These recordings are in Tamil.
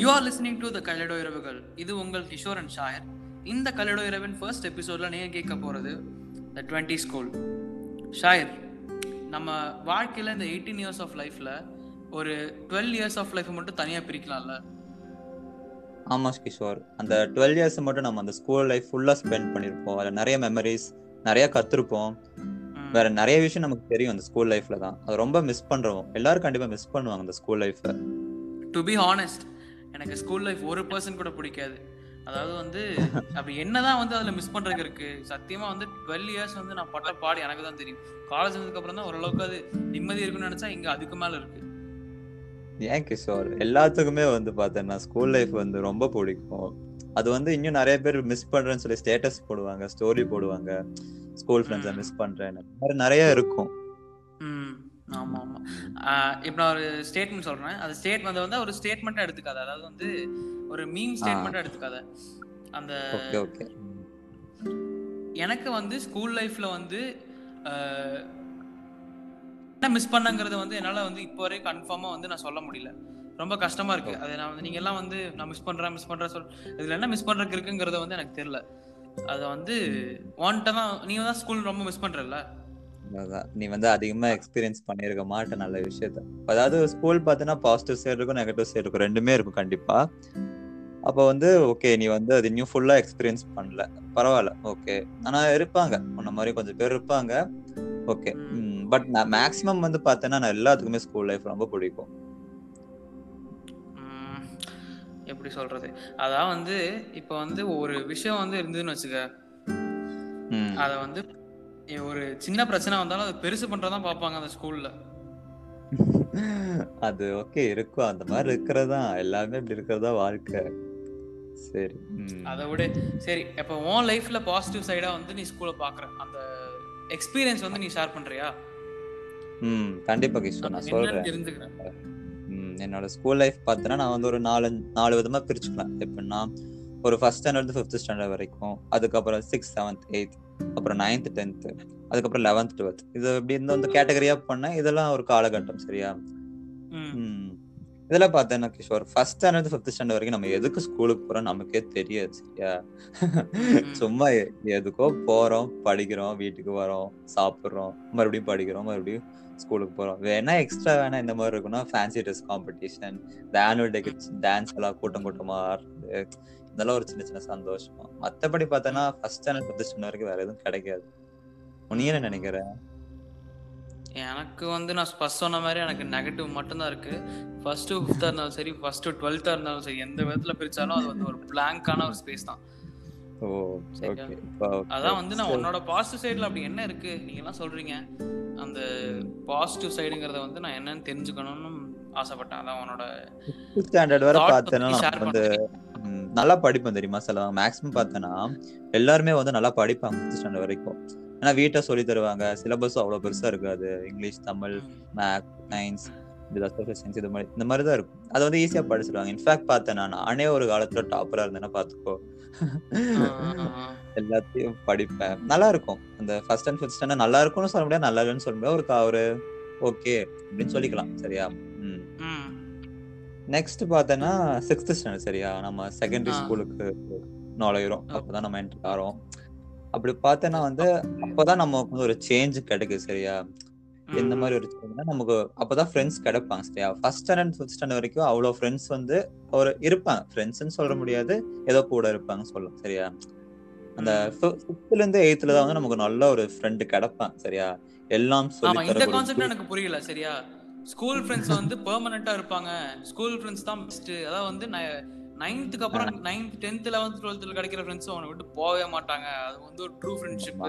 You are listening to the கல்லடோ இரவுகள் இது உங்கள் கிஷோர் அண்ட் ஷாயர் இந்த கல்லடோ இரவின் ஃபர்ஸ்ட் எபிசோடில் நீங்கள் கேட்க போகிறது த டுவெண்ட்டி ஸ்கூல் ஷாயர் நம்ம வாழ்க்கையில் இந்த எயிட்டீன் இயர்ஸ் ஆஃப் லைஃப்பில் ஒரு டுவெல் இயர்ஸ் ஆஃப் லைஃப் மட்டும் தனியாக பிரிக்கலாம்ல? ஆமா கிஷோர் அந்த டுவெல் இயர்ஸ் மட்டும் நம்ம அந்த ஸ்கூல் லைஃப் ஃபுல்லா ஸ்பெண்ட் பண்ணிருப்போம். அதுல நிறைய மெமரிஸ் நிறைய கத்துருப்போம். ம். வேற நிறைய விஷயம் நமக்கு தெரியும் அந்த ஸ்கூல் லைஃப்ல தான். அது ரொம்ப மிஸ் பண்றோம். எல்லாரும் கண்டிப்பா மிஸ் பண்ணுவாங்க அந்த ஸ்கூல் லைஃப்பை டு பி ஹானஸ்ட் எனக்கு ஸ்கூல் லைஃப் ஒரு பர்சன் கூட பிடிக்காது. அதாவது வந்து அப்படி என்னதான் வந்து அதில் மிஸ் பண்ணுறதுக்கு இருக்கு. சத்தியமா வந்து டுவெல் இயர்ஸ் வந்து நான் பட்ட பாடு எனக்கு தான் தெரியும். காலேஜ் வந்ததுக்கு அப்புறம் தான் ஓரளவுக்கு அது நிம்மதி இருக்குன்னு நினைச்சா இங்க அதுக்கு மேல இருக்கு. ஏன் கிஷோர்? எல்லாத்துக்குமே வந்து பார்த்தேன்னா ஸ்கூல் லைஃப் வந்து ரொம்ப பிடிக்கும். அது வந்து இன்னும் நிறைய பேர் மிஸ் பண்றேன்னு சொல்லி ஸ்டேட்டஸ் போடுவாங்க ஸ்டோரி போடுவாங்க. ஸ்கூல் ஃப்ரெண்ட்ஸை மிஸ் பண்றேன்னு. நிறைய இருக்கும். ஆமா ஆமா இப்போ நான் ஒரு ஸ்டேட்மெண்ட் சொல்றேன். அது ஸ்டேட் வந்து வந்து ஒரு ஸ்டேட்மெண்ட்டாக எடுத்துக்காத. அதாவது வந்து ஒரு மீம் ஸ்டேட்மெண்ட்டாக எடுத்துக்காத. அந்த எனக்கு வந்து ஸ்கூல் லைஃப்ல வந்து என்ன மிஸ் பண்ணங்கிறத வந்து என்னால வந்து இப்போ வரை கன்ஃபார்மா வந்து நான் சொல்ல முடியல. ரொம்ப கஷ்டமா இருக்கு. அது நான் வந்து நீங்க எல்லாம் வந்து நான் மிஸ் பண்றேன் மிஸ் பண்றேன் சொல் இதுல என்ன மிஸ் பண்றதுக்கு இருக்குங்கிறத வந்து எனக்கு தெரியல. அதை வந்து ஒன்ட்ட தான் நீங்க தான் ஸ்கூல் ரொம்ப மிஸ் பண்றல. நீ வந்து அதிகமா எக்ஸ்பீரியன்ஸ் பண்ணிருக்க மாட்ட நல்ல விஷயத்த. அதாவது ஸ்கூல் பார்த்தீங்கன்னா பாசிட்டிவ் சைடு இருக்கும் நெகட்டிவ் சைடு இருக்கும். ரெண்டுமே இருக்கும் கண்டிப்பா. அப்ப வந்து ஓகே நீ வந்து அது இன்னும் ஃபுல்லா எக்ஸ்பீரியன்ஸ் பண்ணல. பரவாயில்ல ஓகே ஆனா இருப்பாங்க. உன்ன மாதிரி கொஞ்சம் பேர் இருப்பாங்க. ஓகே பட் நான் மேக்ஸிமம் வந்து பார்த்தேன்னா நான் எல்லாத்துக்குமே ஸ்கூல் லைஃப் ரொம்ப பிடிக்கும். எப்படி சொல்றது? அதான் வந்து இப்போ வந்து ஒரு விஷயம் வந்து இருந்ததுன்னு வச்சுக்க. அத வந்து ஒரு சின்ன பிரச்சனை வந்தாலும் அதை பெருசு பண்றதான் பார்ப்பாங்க அந்த ஸ்கூல்ல அது ஓகே இருக்கும். அந்த மாதிரி இருக்கிறதா எல்லாமே இப்படி இருக்கிறதா வாழ்க்கை. சரி. அதை விட. சரி இப்போ உன் லைஃப்ல பாசிட்டிவ் சைடா வந்து நீ ஸ்கூலை பாக்குற அந்த எக்ஸ்பீரியன்ஸ் வந்து நீ ஷேர் பண்றியா? ம் கண்டிப்பா கிஷோர் நான் சொல்றேன். என்னோட ஸ்கூல் லைஃப் பார்த்தேன்னா நான் வந்து ஒரு நாலு நாலு விதமா பிரிச்சுக்கலாம். எப்படின்னா ஒரு ஃபர்ஸ்ட் ஸ்டாண்டர்ட் ஃபிஃப்த் ஸ்டாண்டர்ட் வரைக்கும். அதுக்கப்புறம் சிக்ஸ் செவன்த் எயித் அப்புறம் நைன்த் டென்த் அதுக்கப்புறம் லெவன்த் டுவெல்த் இது இப்படி இந்த வந்து கேட்டகரியா பண்ணேன் இதெல்லாம் ஒரு காலகட்டம் சரியா. இதெல்லாம் பார்த்தேன்னா Kishore? First standard fifth standard வரைக்கும் நம்ம எதுக்கு ஸ்கூலுக்கு போறோம் நமக்கே தெரியாது சரியா. சும்மா எதுக்கோ போறோம் படிக்கிறோம் வீட்டுக்கு வரோம் சாப்பிடுறோம் மறுபடியும் படிக்கிறோம் மறுபடியும் ஸ்கூலுக்கு போறோம். வேணா எக்ஸ்ட்ரா வேணா இந்த மாதிரி இருக்கும்னா ஃபேன்சி ட்ரெஸ் காம்படிஷன் இந்த ஆனுவல் டேக்கு டான்ஸ் எல்லாம் கூட்டம் கூட்டமா இதெல்லாம் ஒரு சின்ன சின்ன சந்தோஷம். மத்தபடி பார்த்தோன்னா ஃபர்ஸ்ட் ஸ்டாண்டர்ட் ஃபிஃப்த் ஸ்டாண்டர்ட் வரைக்கும் வேற எதுவும் கிடைக்காது. நீ என்ன நினைக்கிற எனக்கு வந்து நான் ஃபர்ஸ்ட் சொன்ன மாதிரி எனக்கு நெகட்டிவ் மட்டும்தான் இருக்கு. ஃபர்ஸ்ட் ஃபிஃப்த்தா இருந்தாலும் சரி ஃபர்ஸ்ட் டுவெல்த்தா இருந்தாலும் சரி எந்த விதத்துல பிரிச்சாலும் அது வந்து ஒரு பிளாங்கான ஒரு ஸ்பேஸ் தான். ஓ சரியா? ஓகே அதான் வந்து நான் உன்னோட பாசிட்டிவ் சைடுல அப்படி என்ன இருக்கு? நீங்க எல்லாம் சொல்றீங்க. அந்த பாசிட்டிவ் சைடுங்கிறத வந்து நான் என்னன்னு தெரிஞ்சுக்கணும்னு ஆசைப்பட்டேன். அதான் உன்னோட ஸ்டாண்டர்ட் வரை பார்த்தேன்னா வந்து நல்லா படிப்பேன் தெரியுமா சில மேக்ஸிமம் பார்த்தேன்னா எல்லாருமே வந்து நல்லா படிப்பாங்க ஃபிஃப்த் ஸ்டாண்டர்ட் வரைக்கும். ஏன்னா வீட்டை சொல்லி தருவாங்க சிலபஸும் அவ்வளோ பெருசா இருக்காது. English Tamil math science science இது மாதிரி இந்த மாதிரி தான் இருக்கும். அதை வந்து ஈஸியா படிச்சிருவாங்க. இன்ஃபேக்ட் பார்த்தேன் நான் நானே ஒரு காலத்துல டாப்பரா இருந்தேன்னா பார்த்துக்கோ. எல்லாத்தையும் படிப்பேன். நல்லா இருக்கும். அந்த ஃபர்ஸ்ட் அண்ட் ஃபிஃப்த் ஸ்டாண்டர்ட் நல்லா இருக்கும்னு சொல்ல முடியாது நல்லா இல்லைன்னு சொல்ல முடியாது. ஒரு ஒரு ஓகே அப்படின்னு சொல்லிக்கலாம் சரியா? ம். நெக்ஸ்ட் பார்த்தேன்னா சிக்ஸ்த் ஸ்டாண்டர்ட் சரியா? நம்ம செகண்டரி. ஸ்கூலுக்கு நுழையிறோம். அப்பதான் நம்ம என்ட்ரு ஆறோம். அப்படி பார்த்தேன்னா வந்து அப்பதான் நமக்கு வந்து ஒரு சேஞ்ச் கிடைக்குது சரியா? எந்த மாதிரி ஒரு நமக்கு அப்பதான் ஃப்ரெண்ட்ஸ் கிடைப்பாங்க சரியா? ஃபர்ஸ்ட் ஸ்டாண்டர்ட் ஃபிஃப்த் ஸ்டாண்டர்ட் வரைக்கும் அவ்வளோ ஃப்ரெண்ட்ஸ் வந்து ஒரு இருப்பாங்க. ஃப்ரெண்ட்ஸ்னு சொல்ல முடியாது. ஏதோ கூட இருப்பாங்க சொல்லலாம் சரியா? அந்த ஃபிஃப்த்ல இருந்து எயித்துல தான் வந்து நமக்கு நல்ல ஒரு ஃப்ரெண்டு கிடைப்பான் சரியா? எல்லாம் சொல்லி இந்த தர கான்செப்ட் எனக்கு புரியல சரியா? ஸ்கூல் ஃப்ரெண்ட்ஸ் வந்து பெர்மனண்டா இருப்பாங்க. ஸ்கூல் ஃப்ரெண்ட்ஸ் தான் பெஸ்ட் அதாவது வந்து நைன்த்துக்கு அப்புறம் நைன்த் டென்த் லெவன்த் டுவெல்த்ல கிடைக்கிற ஃப்ரெண்ட்ஸ் அவனை விட்டு போகவே மாட்டாங்க. அது வந்து ஒரு ட்ரூ ஃப்ரெண்ட்ஷிப்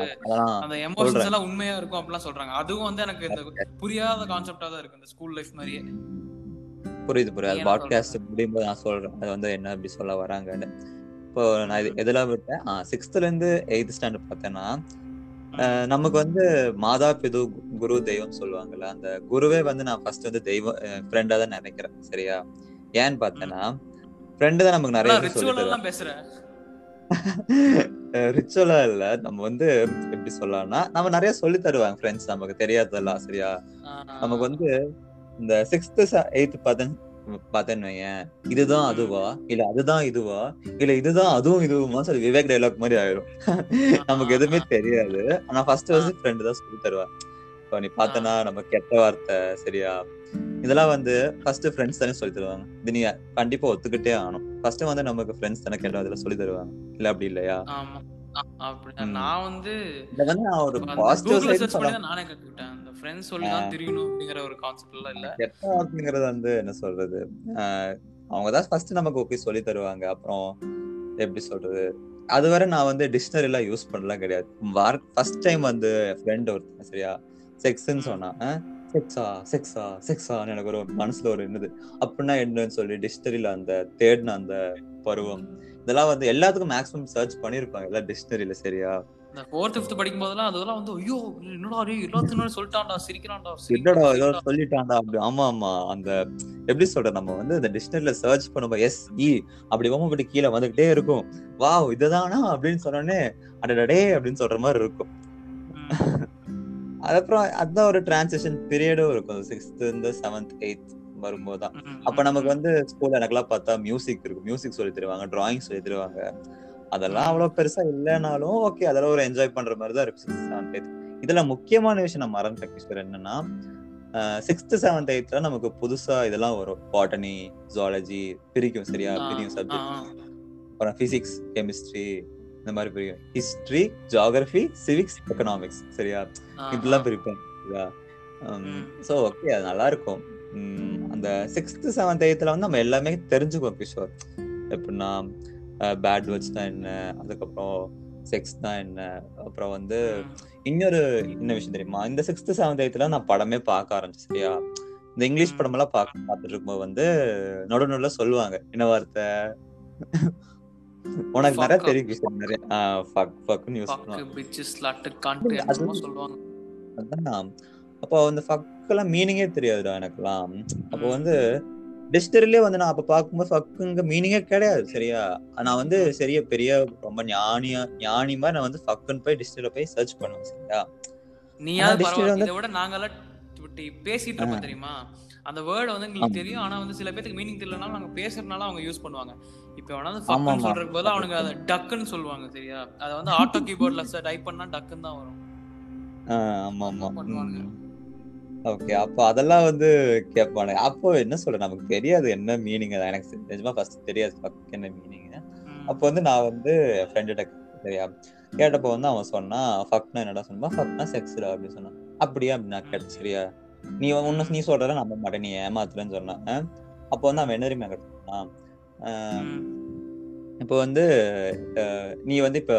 அந்த எமோஷன்ஸ். எல்லாம் உண்மையா இருக்கும் அப்படிலாம் சொல்றாங்க. அதுவும் வந்து எனக்கு இந்த புரியாத கான்செப்டா தான் இருக்கு. இந்த ஸ்கூல் லைஃப் மாதிரியே. புரியுது புரியுது. பாட்காஸ்ட் முடியும் போது நான் சொல்றேன். அது வந்து என்ன அப்படி சொல்ல வராங்கன்னு. இப்போ நான் இது எதெல்லாம் விட்டேன்? சிக்ஸ்த்ல இருந்து எயித் ஸ்டாண்டர்ட் பார்த்தேன்னா நமக்கு வந்து மாதா பிது குரு தெய்வம் சொல்லுவாங்கல்ல அந்த குருவே வந்து நான் ஃபர்ஸ்ட் வந்து தெய்வம் ஃப்ரெண்டா தான் நினைக்கிறேன் சரியா? ஏன்னு பார்த்தேன்னா ஃப்ரெண்டு தான் நமக்கு நிறைய சொல்லி பேசுறேன். ரிச்சுவலா இல்ல நம்ம வந்து எப்படி சொல்லலாம்னா நம்ம நிறைய சொல்லி தருவாங்க ஃப்ரெண்ட்ஸ் நமக்கு தெரியாததெல்லாம் சரியா? நமக்கு வந்து இந்த சிக்ஸ்த் எயித்து பார்த்தேன் பார்த்தேன்னு வையேன். இதுதான் அதுவா? இல்ல அதுதான் இதுவா? இல்ல இதுதான் அதுவும் இதுவுமா? சொல்லி விவேக் டைலாக் மாதிரி ஆயிரும். நமக்கு எதுவுமே தெரியாது. ஆனா ஃபர்ஸ்ட் ஃபர்ஸ்ட் ஃப்ரெண்டு தான் சொல்லி தருவா. இப்போ நீ பார்த்தனா நம்ம கெட்ட வார்த்தை சரியா? இதெல்லாம் வந்து ஃபர்ஸ்ட் ஃப்ரெண்ட்ஸ் தானே சொல்லி தருவாங்க. இது நீ கண்டிப்பா ஒத்துக்கிட்டே ஆகணும். ஃபர்ஸ்ட் வந்து நமக்கு ஃப்ரெண்ட்ஸ் தானே கெட்ட வார்த்தை சொல்லி தருவாங்க. இல்ல அப்படி இல்லையா? நான் வந்து இத வந்து நான் ஒரு அந்த பாசிட்டிவ் கூகுள்ல சைடு சர்ச் பண்ணி சொல்ல தான் நானே கத்துக்கிட்டேன். அந்த ஃப்ரெண்ட்ஸ் சொல்லி தான் தெரியணும் அப்படிங்கிற ஒரு கான்செப்ட் எல்லாம் இல்ல. கெட்ட வார்த்தைங்கிறது வந்து என்ன சொல்றது? அவங்க தான் ஃபர்ஸ்ட் நமக்கு ஓகே சொல்லி தருவாங்க. அப்புறம் எப்படி சொல்றது? அதுவரை நான் வந்து டிக்ஷனரி எல்லாம் யூஸ் பண்ணலாம் கிடையாது. வார் ஃபர்ஸ்ட் டைம் வந்து ஃப்ரெண்ட் ஒருத்தன் சரியா? செக்ஸ்ன்னு சொன்னான். செக்ஸா செக்ஸா செக்ஸான்னு எனக்கு ஒரு மனசுல ஒரு என்னது? அப்படின்னா என்னன்னு சொல்லி டிக்ஷனரியில அந்த தேடின அந்த பருவம். இதெல்லாம் வந்து எல்லாத்துக்கும் மேக்ஸிமம் சர்ச் பண்ணிருப்பாங்க எல்லாம் டிக்ஷனரியில சரியா? ஃபோர்த் ஃபிஃப்த் படிக்கும் போதெல்லாம் அதெல்லாம் வந்து ஐயோ என்னடா டேய் எல்லாத்தையும் சொல்லிட்டான்டா சிரிக்கிறான்டா அப்படி ஆமா ஆமா அந்த எப்படி சொல்ற நம்ம வந்து இந்த டிக்ஷனரியில சர்ச் பண்ணும்போது எஸ் இ அப்படி ஓமப்பட்டு கீழே வந்துகிட்டே இருக்கும். வாவ் இதுதானா அப்படின்னு சொன்னோடனே அடடே அப்படின்னு சொல்ற மாதிரி இருக்கும். அதுக்கப்புறம் அதான் ஒரு டிரான்சிஷன் பீரியடும் இருக்கும் சிக்ஸ்த் இருந்து செவன்த் எயித் வரும்போது தான் அப்ப நமக்கு வந்து ஸ்கூல்ல எனக்கெல்லாம் பார்த்தா மியூசிக் இருக்கும். மியூசிக் சொல்லி தருவாங்க டிராயிங் சொல்லி தருவாங்க. அதெல்லாம் அவ்வளவு பெருசா இல்லைனாலும் ஓகே அதெல்லாம் ஒரு என்ஜாய் பண்ற மாதிரி தான் இருக்கு இதுல முக்கியமான விஷயம் நான் மறந்துட்டேன் கிஷோர் என்னன்னா சிக்ஸ்த் செவன்த் எயித்ல நமக்கு புதுசா இதெல்லாம் வரும். பாட்டனி ஜுவாலஜி பிரிக்கும் சரியா? ஆ, சப்ஜெக்ட். அப்புறம் பிசிக்ஸ் கெமிஸ்ட்ரி இந்த மாதிரி பிரியும். ஹிஸ்டரி ஜியாகிரபி சிவிக்ஸ் எக்கனாமிக்ஸ் சரியா? இப்படிலாம் ஆ. பிரிப்பேன் ம். ஸோ ஓகே அது நல்லா இருக்கும். அந்த சிக்ஸ்த் செவன்த் எயித்துல வந்து நம்ம எல்லாமே தெரிஞ்சுக்குவோம் கிஷோர். எப்படின்னா பேட் வேர்ட்ஸ் தான் என்ன அதுக்கப்புறம் செக்ஸ் தான் என்ன அப்புறம் வந்து. இன்னொரு என்ன விஷயம் தெரியுமா? இந்த சிக்ஸ்த் செவன்த் எயித்துல நான் படமே பார்க்க ஆரம்பிச்சேன் சரியா? இந்த இங்கிலீஷ் ம். படம் எல்லாம் பார்க்க பார்த்துட்டு இருக்கும்போது வந்து நடு நடுல சொல்லுவாங்க என்ன வார்த்தை? உனக்கு நிறைய. தெரியும் நிறைய. ஃபக் ஃபக்னு யூஸ் பண்ணுவாங்க அதான். அப்போ அந்த ஃபக்கெல்லாம் மீனிங்கே தெரியாதுடா எனக்குலாம். அப்போ. வந்து டிஸ்டரிலே வந்து நான் அப்ப பார்க்கும்போது ஃபக்குங்க மீனிங்கே கிடையாது சரியா? நான் வந்து சரியா பெரிய ரொம்ப ஞானியா ஞானி மாதிரி நான் வந்து ஃபக்குன்னு போய் டிஸ்டரில போய் சர்ச் பண்ணுவேன் சரியா? நீயாவது விட நாங்கெல்லாம் பேசிட்டு இருப்போம் தெரியுமா? அந்த வேர்டு வந்து எங்களுக்கு தெரியும். ஆனா வந்து சில பேருக்கு மீனிங் தெரியலனாலும் நாங்க பேசுறதுனால அவங்க யூஸ் பண்ணுவாங்க. இப்ப வேணா ஃபக்குன்னு. சொல்றதுக்கு பதிலா அவனுங்க அதை டக்குன்னு சொல்லுவாங்க சரியா? அதை வந்து ஆட்டோ கீபோர்ட்ல டைப் பண்ணா டக்குன்னு தான் வரும். ஆமா ஆமா. பண்ணுவானுங்க. ஓகே அப்போ அதெல்லாம் வந்து கேட்பானுங்க அப்போ என்ன சொல்ற? நமக்கு தெரியாது என்ன மீனிங் எனக்கு நிஜமா ஃபர்ஸ்ட் தெரியாது. என்ன மீனிங். அப்போ வந்து நான் வந்து ஃப்ரெண்டுகிட்ட சரியா கேட்டப்போ வந்து அவன் சொன்னான் ஃபக்னா என்னடா சொன்னா? ஃபக்னா செக்ஸ்டா அப்படின்னு சொன்னான். அப்படியா? அப்படின்னு நான் கேட்டேன் சரியா நீ உன்ன நீ சொல்றத நம்ப மாட்டேன். நீ ஏமாத்துறேன்னு சொன்னான் அப்போ வந்து அவன் என்ன தெரியுமா கேட்டான். இப்போ வந்து நீ வந்து இப்போ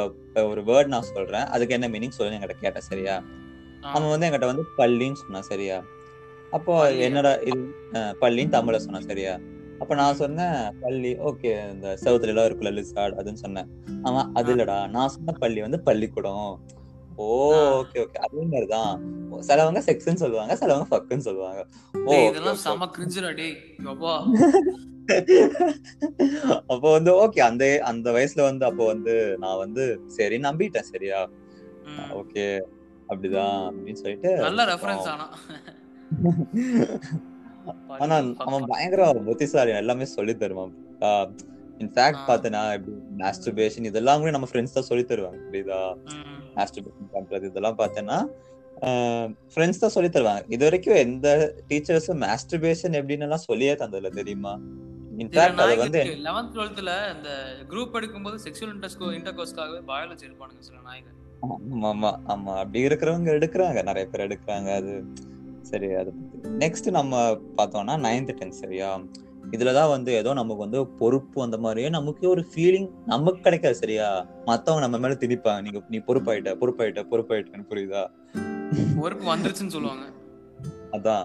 ஒரு வேர்ட் நான் சொல்றேன். அதுக்கு என்ன மீனிங் சொல்லு என்கிட்ட கேட்டேன். சரியா. அவன் வந்து என்கிட்ட வந்து பள்ளின்னு சொன்னான் சரியா? அப்போ? என்னடா இது? பள்ளின்னு தமிழ்ல சொன்னான் சரியா? அப்ப நான் சொன்னேன் பள்ளி ஓகே இந்த செவத்துல எல்லாம் இருக்குல்ல லிசார்ட் அதுன்னு சொன்னேன். அவன் அது. இல்லடா நான் சொன்ன பள்ளி வந்து பள்ளிக்கூடம். ஓ. Okay okay. அதே மாதிரிதான் சிலவங்க செக்ஸ்ன்னு சொல்லுவாங்க சிலவங்க ஃபக்குன்னு சொல்லுவாங்க. ஓ இதெல்லாம் செம கிரிஞ்சுடா டேய். யப்பா அப்போ வந்து ஓகே அந்த அந்த வயசுல வந்து அப்போ வந்து நான் வந்து சரி நம்பிட்டேன் சரியா. ஓகே. அப்படிதான் அப்படின்னு சொல்லிட்டு நல்ல ரெஃபரன்ஸ் ஆனா ஆனா அவன் பயங்கர புத்திசாலி எல்லாமே சொல்லி தருவான் இன்ஃபேக்ட். பார்த்தனா எப்படி மாஸ்டர்பேஷன் இதெல்லாம் கூட நம்ம ஃப்ரெண்ட்ஸ் தான் சொல்லி தருவாங்க புரியுதா. மாஸ்டர்பேஷன் பண்றது இதெல்லாம் பார்த்தேன்னா ஃப்ரெண்ட்ஸ் தான் சொல்லி தருவாங்க இது வரைக்கும் எந்த டீச்சர்ஸும் மாஸ்டர்பேஷன் எப்படின்னு எல்லாம் சொல்லியே தந்ததில்ல தெரியுமா இன்ஃபேக்ட் அதை வந்து இருக்கு. 11th 12thல இந்த குரூப் எடுக்கும்போது செக்ஷுவல் இன்டர்கோ இன்டர்கோஸ்க்காகவே பயாலஜி இருப்பானுங்க சில நாய்ங்க ஆமா ஆமா. ஆமா அப்படி இருக்கிறவங்க எடுக்கிறாங்க. நிறைய பேர் எடுக்கிறாங்க. அது சரி அது நெக்ஸ்ட் நம்ம பார்த்தோம்னா நைன்த் டென்த் சரியா? இதுலதான் வந்து ஏதோ நமக்கு வந்து பொறுப்பு அந்த மாதிரியே நமக்கு ஒரு ஃபீலிங் நமக்கு கிடைக்காது சரியா? மத்தவங்க நம்ம மேல திணிப்பாங்க. நீங்க நீ பொறுப்பாயிட்ட பொறுப்பாயிட்ட பொறுப்பாயிட்டன்னு புரியுதா? பொறுப்பு வந்துருச்சுன்னு சொல்லுவாங்க. அதான்.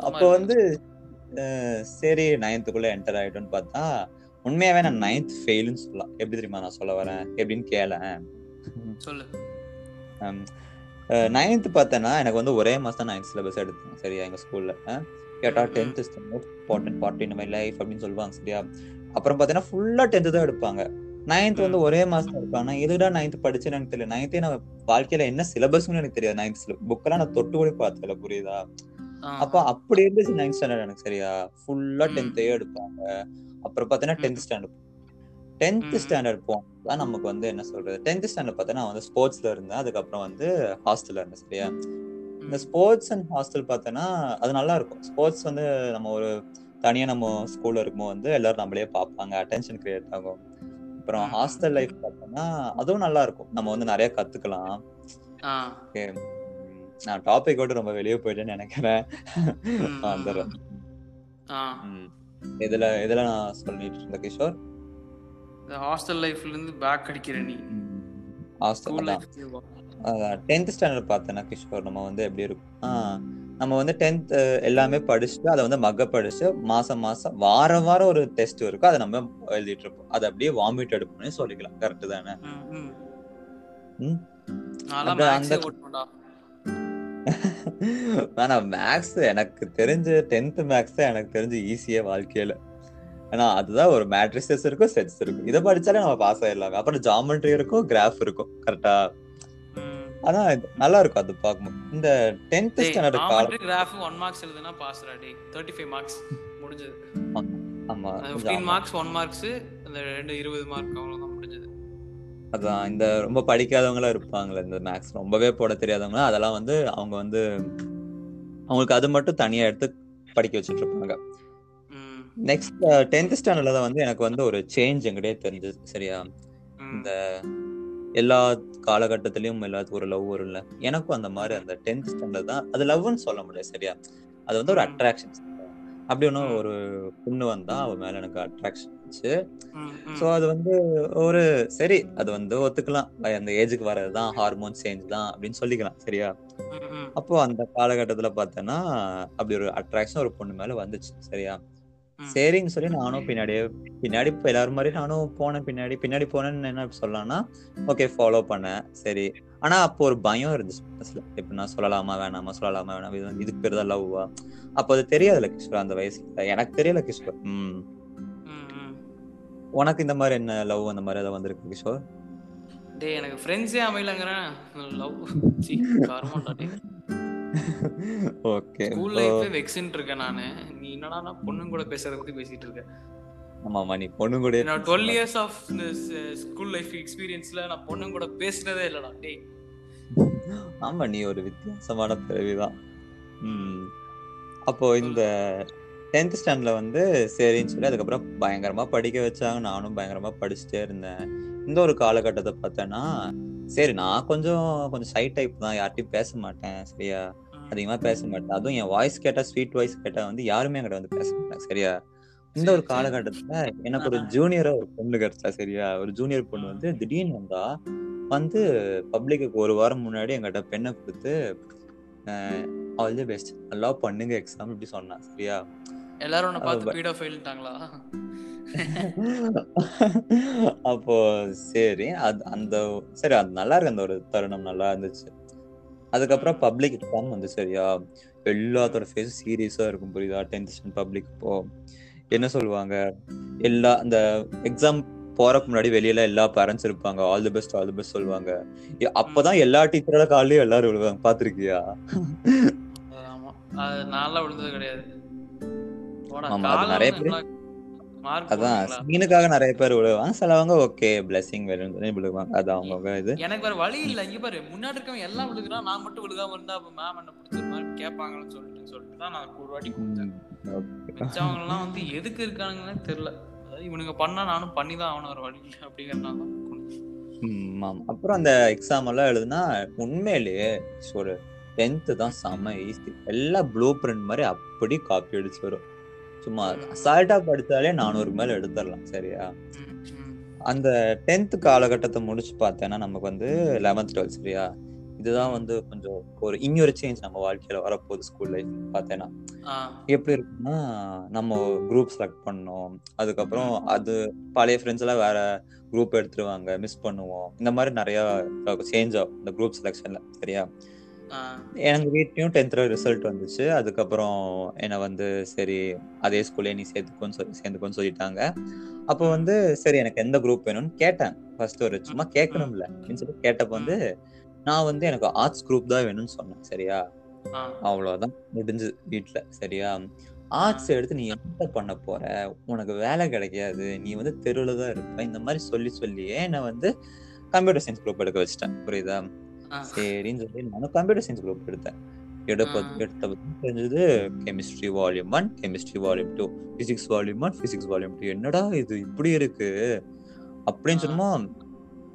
அப்போ வந்து சரி நைன்த்துக்குள்ள என்டர் ஆயிட்டோம்னு பார்த்தா உண்மையாவே நான் நைன்த் ஃபெயிலுன்னு சொல்லலாம். எப்படி தெரியுமா நான் சொல்ல வரேன்? எப்படின்னு கேளேன். சொல்லு. நைன்த் பார்த்தேன்னா எனக்கு வந்து ஒரே மாசம் தான் நைன்த் சிலபஸ் எடுத்தேன் சரியா எங்க ஸ்கூல்ல கேட்டா ம், ம். Tenth is the most important part in my life அப்படின்னு சொல்லுவாங்க சரியா? அப்புறம் பார்த்தீங்கன்னா ஃபுல்லா டென்த் தான் எடுப்பாங்க. நைன்த் வந்து ஒரே மாசம் நான் எதுடா நைன்த் படிச்சேன்னு எனக்கு தெரியல. நைன்த்தே நான் வாழ்க்கையில என்ன சிலபஸ்னு எனக்கு தெரியாது. நைன்த் புக்கெல்லாம் நான் தொட்டு கூட பார்த்ததில்ல புரியுதா? அப்போ அப்படி இருந்துச்சு நைன்த் ஸ்டாண்டர்ட் எனக்கு சரியா? ஃபுல்லா ம். டென்த்தையே எடுப்பாங்க. அப்புறம் பார்த்தீங்கன்னா ம். டென்த் ஸ்டாண்டர்ட் டென்த் ம். ஸ்டாண்டர்ட் போனதான் நமக்கு வந்து என்ன சொல்றது? டென்த் ஸ்டாண்டர்ட் பார்த்தா நான் வந்து ஸ்போர்ட்ஸ்ல இருந்தேன். அதுக்கப்புறம் வந்து ஹாஸ்டல்ல இருந்தேன் சரியா? இந்த. ஸ்போர்ட்ஸ் அண்ட் ஹாஸ்டல் பார்த்தோன்னா அது நல்லா இருக்கும். ஸ்போர்ட்ஸ் வந்து நம்ம ஒரு தனியா நம்ம ஸ்கூல்ல இருக்கும்போது வந்து எல்லாரும் நம்மளே பார்ப்பாங்க. அட்டென்ஷன் கிரியேட் ஆகும். அப்புறம். ஹாஸ்டல் லைஃப் பார்த்தோம்னா அதுவும் நல்லா இருக்கும். நம்ம வந்து நிறைய கத்துக்கலாம். உம், நான் டாபிக் விட்டு ரொம்ப வெளியே போயிட்டேன்னு நினைக்கிறேன். வந்துடுறேன். இதுல இதுல நான் சொல்லிட்டு இருந்த கிஷோர். இந்த ஹாஸ்டல் லைஃப்ல இருந்து பேக் அடிக்கிற நீ. ஹாஸ்டல் டென்த் ஸ்டாண்டர்ட் பார்த்தேன்னா கிஷோர்? நம்ம வந்து எப்படி இருக்கும்? நம்ம வந்து டென்த் எல்லாமே படிச்சுட்டு அதை வந்து மக படிச்சு மாசம் மாசம் வாரம் வாரம் ஒரு டெஸ்ட் இருக்கும். அதை நம்ம எழுதிட்டு இருப்போம். அதை அப்படியே வாமிட் எடுப்போம்னு சொல்லிக்கலாம். கரெக்ட் தானே? ஆனா மேக்ஸ் எனக்கு தெரிஞ்ச டென்த் மேக்ஸ் எனக்கு தெரிஞ்சு ஈஸியா வாழ்க்கையில. ஏன்னா அதுதான் ஒரு மேட்ரிசஸ் இருக்கும் செட்ஸ் இருக்கும். இதை படிச்சாலே நம்ம பாஸ் ஆயிடலாம் அப்புறம் ஜாமெட்ரி இருக்கும் கிராஃப் இருக்கும் கரெக்டா இது. நல்லா இருக்கும் அது பார்க்கும்போது. இந்த டென்த் டேய் ஸ்டாண்டர்ட் காலம் கிராஃப் 1 மார்க்ஸ் எழுதுனா பாஸ்டா டேய்? 35 மார்க்ஸ் முடிஞ்சது. ஆமா அந்த கொஞ்சம் 15 ஆமா. மார்க்ஸ் 1 மார்க்ஸ் அந்த ரெண்டு 20 மார்க் அவ்வளவுதான் முடிஞ்சது. அதான் இந்த ரொம்ப படிக்காதவங்களா இருப்பாங்களே இந்த மேக்ஸ் ரொம்பவே போட தெரியாதவங்க அதெல்லாம் வந்து அவங்க வந்து அவங்களுக்கு அது மட்டும் தனியா எடுத்து படிக்க வச்சுட்டு இருப்பாங்க. நெக்ஸ்ட் டென்த் ஸ்டாண்டர்ட்ல தான் வந்து எனக்கு வந்து ஒரு சேஞ்ச் எங்கிட்டே தெரிஞ்சது சரியா. இந்த எல்லா காலகட்டத்திலயும் எல்லாத்துக்கும் ஒரு லவ் வரும்ல எனக்கும் அந்த மாதிரி அந்த டென்த் ஸ்டாண்டர்ட் தான் அது லவ்னு சொல்ல முடியாது சரியா அது வந்து ஒரு. அட்ராக்ஷன் அப்படி ஒன்றும். ஒரு பொண்ணு வந்தா அவ மேல எனக்கு அட்ராக்ஷன் இருந்துச்சு. ஸோ அது வந்து ஒரு சரி அது வந்து ஒத்துக்கலாம் அந்த ஏஜுக்கு வர்றதுதான் ஹார்மோன் சேஞ்ச் தான் அப்படின்னு சொல்லிக்கலாம் சரியா. அப்போ அந்த காலகட்டத்துல பார்த்தேன்னா அப்படி ஒரு அட்ராக்ஷன் ஒரு பொண்ணு மேல வந்துச்சு சரியா. சரின்னு சொல்லி நானும் பின்னாடி இப்போ எல்லாரும் மாதிரி நானும் போனேன் பின்னாடி பின்னாடி போனேன்னு என்ன சொல்லலாம்னா ஓகே ஃபாலோ பண்ணேன். சரி. ஆனா அப்போ ஒரு பயம் இருந்துச்சு இப்ப நான் சொல்லலாமா வேணாமா சொல்லலாமா வேணாமா இது- இதுக்கு பேர் தான் லவ்வா அப்போ அது தெரியாதுல கிஷோர் அந்த வயசுல. எனக்கு தெரியல கிஷோர். ம். ம், ம். உனக்கு இந்த மாதிரி என்ன லவ் அந்த மாதிரி ஏதாவது வந்திருக்கு கிஷோர்? டேய் எனக்கு ஃப்ரெண்ட்ஸே அமையலங்கிறேன். லவ் சி டேய். ஓகே. ஸ்கூல் லைஃபே வெக்ஸ்ன்ட்டு இருக்கேன் நானு. நீ என்னடா பொண்ணுங்க கூட பேசுறத பத்தி பேசிட்டு இருக்க? ஆமாமா நீ பொண்ணு கூட நான் twelve years of school life எக்ஸ்பீரியன்ஸ்ல நான் பொண்ணுங்க கூட பேசுனதே இல்லடா டேய். ஆமா நீ ஒரு வித்தியாசமான பிறவிதான். ம். அப்போ இந்த டென்த் ஸ்டாண்டர்ட்ல வந்து சரின்னு சொல்லி அதுக்கப்புறம் பயங்கரமா படிக்க வச்சாங்க. நானும் பயங்கரமா படிச்சுட்டே இருந்தேன். இந்த ஒரு காலகட்டத்தை பார்த்தேன்னா சரி நான் கொஞ்சம் கொஞ்சம் சை டைப் தான். யார்கிட்டயும் பேச மாட்டேன் சரியா. அதிகமா பேச மாட்டேன். அதுவும் என் வாய்ஸ் கேட்டா ஸ்வீட் வாய்ஸ் கேட்டா வந்து யாருமே என்கிட்ட வந்து பேச மாட்டாங்க சரியா? இந்த ஒரு. காலகட்டத்துல எனக்கு ஒரு ஜூனியரா ஒரு பொண்ணு கிடைச்சா சரியா? ஒரு ஜூனியர் பொண்ணு வந்து திடீர்னு வந்தா வந்து பப்ளிக்கு ஒரு வாரம் முன்னாடி எங்கிட்ட பெண்ணை கொடுத்து ஆல் தி பெஸ்ட் நல்லா பண்ணுங்க எக்ஸாம் இப்படி சொன்னா சரியா? எல்லாரும் பார்த்து ப- பீடோ ஃபெயில்ட்டாங்களா அப்போ சரி அது அந்த சரி அது நல்லா இருக்கு. அந்த ஒரு தருணம் நல்லா இருந்துச்சு. அதுக்கப்புறம் பப்ளிக் எக்ஸாம் வந்து சரியா? எல்லாத்தோட ஃபேஸ் சீரியஸா இருக்கும் புரியுதா? டென்த் ஸ்டாண்ட் பப்ளிக் இப்போ. என்ன சொல்லுவாங்க? எல்லா அந்த எக்ஸாம் போறதுக்கு முன்னாடி வெளியில எல்லா பேரண்ட்ஸ் இருப்பாங்க. All the best all the best சொல்லுவாங்க. அப்பதான் எல்லா டீச்சரோட காலையும் எல்லாரும் விழுவாங்க. பாத்திருக்கியா ஆமா. அது விழுந்தது கிடையாது. நிறைய பேரு- அதான் சீனுக்காக நிறைய பேர் விழுவாங்க. சிலவங்க ஓகே பிளெஸிங் வேணும்னு சொல்லி விழுவாங்க. அது அவங்கவுங்க இது. எனக்கு வேற வழி இல்ல. இங்க பாரு முன்னாடி இருக்கவன் எல்லாம் விழுகுறான் நான் மட்டும் விழுகாம இருந்தா அப்ப மேம் என்ன பிடிச்ச மாதிரி கேட்பாங்கன்னு சொல்லிட்டு சொல்லிட்டு தான் நான் ஒரு வாட்டி கொடுத்தேன். மிச்சவங்க எல்லாம் வந்து எதுக்கு இருக்கானுங்கன்னு தெரியல. இவனுங்க பண்ணா நானும் பண்ணி தான் ஆகணும் ஒரு வழி ஆமா. அப்புறம் அந்த எக்ஸாம் எல்லாம் எழுதுனா உண்மையிலேயே ஒரு டென்த்து தான் செம்ம ஈஸி எல்லாம் ப்ளூ பிரிண்ட் மாதிரி அப்படி காப்பி அடிச்சு வரும். சும்மா அசால்ட்டா படிச்சாலே நானூறு மேல எடுத்துடலாம் சரியா. அந்த டென்த் காலகட்டத்தை முடிச்சு பார்த்தேன்னா நமக்கு வந்து லெவன்த் டுவெல்த் சரியா? இதுதான் வந்து கொஞ்சம் ஒரு இன்னொரு சேஞ்ச் நம்ம வாழ்க்கையில வரப்போகுது ஸ்கூல் லைஃப் பார்த்தேன்னா. எப்படி இருக்குன்னா நம்ம குரூப் செலக்ட் பண்ணோம். அதுக்கப்புறம் அது பழைய ஃப்ரெண்ட்ஸ் எல்லாம் வேற குரூப் எடுத்துருவாங்க மிஸ் பண்ணுவோம். இந்த மாதிரி நிறைய சேஞ்ச் ஆகும் இந்த குரூப் செலெக்ஷன்ல சரியா? எனக்கு வீட்லயும் டென்த்ல ரிசல்ட் வந்துச்சு. அதுக்கப்புறம் என்னை வந்து சரி அதே ஸ்கூல்லே நீ சேர்த்துக்கோன்னு சொல்லி சேர்ந்துக்கோன்னு சொல்லிட்டாங்க. அப்போ வந்து சரி எனக்கு எந்த குரூப் வேணும்னு கேட்டேன். ஃபர்ஸ்ட் ஒரு சும்மா கேட்கணும்ல. அப்படின்னு சொல்லி கேட்டப்போ வந்து நான் வந்து எனக்கு ஆர்ட்ஸ் குரூப் தான் வேணும்னு சொன்னேன். சரியா? ஆ. அவ்வளவுதான். முடிஞ்சு வீட்ல. சரியா? ஆர்ட்ஸ் எடுத்து நீ என்ன பண்ண போற. உனக்கு வேலை கிடைக்காது. நீ வந்து தெருவுல தான் இருப்ப. இந்த மாதிரி சொல்லி சொல்லியே நான் வந்து கம்ப்யூட்டர் சயின்ஸ் குரூப் எடுக்க வச்சிட்டேன். புரியுதா. சரின்னு சொல்லி நானும் கம்ப்யூட்டர் சயின்ஸ் குரூப் எடுத்தேன். எடுப்ப. எடுத்த தெரிஞ்சது chemistry volume one chemistry volume two physics volume one physics volume two என்னடா இது இப்படி இருக்கு? அப்படின்னு ஆ. சொன்னோமா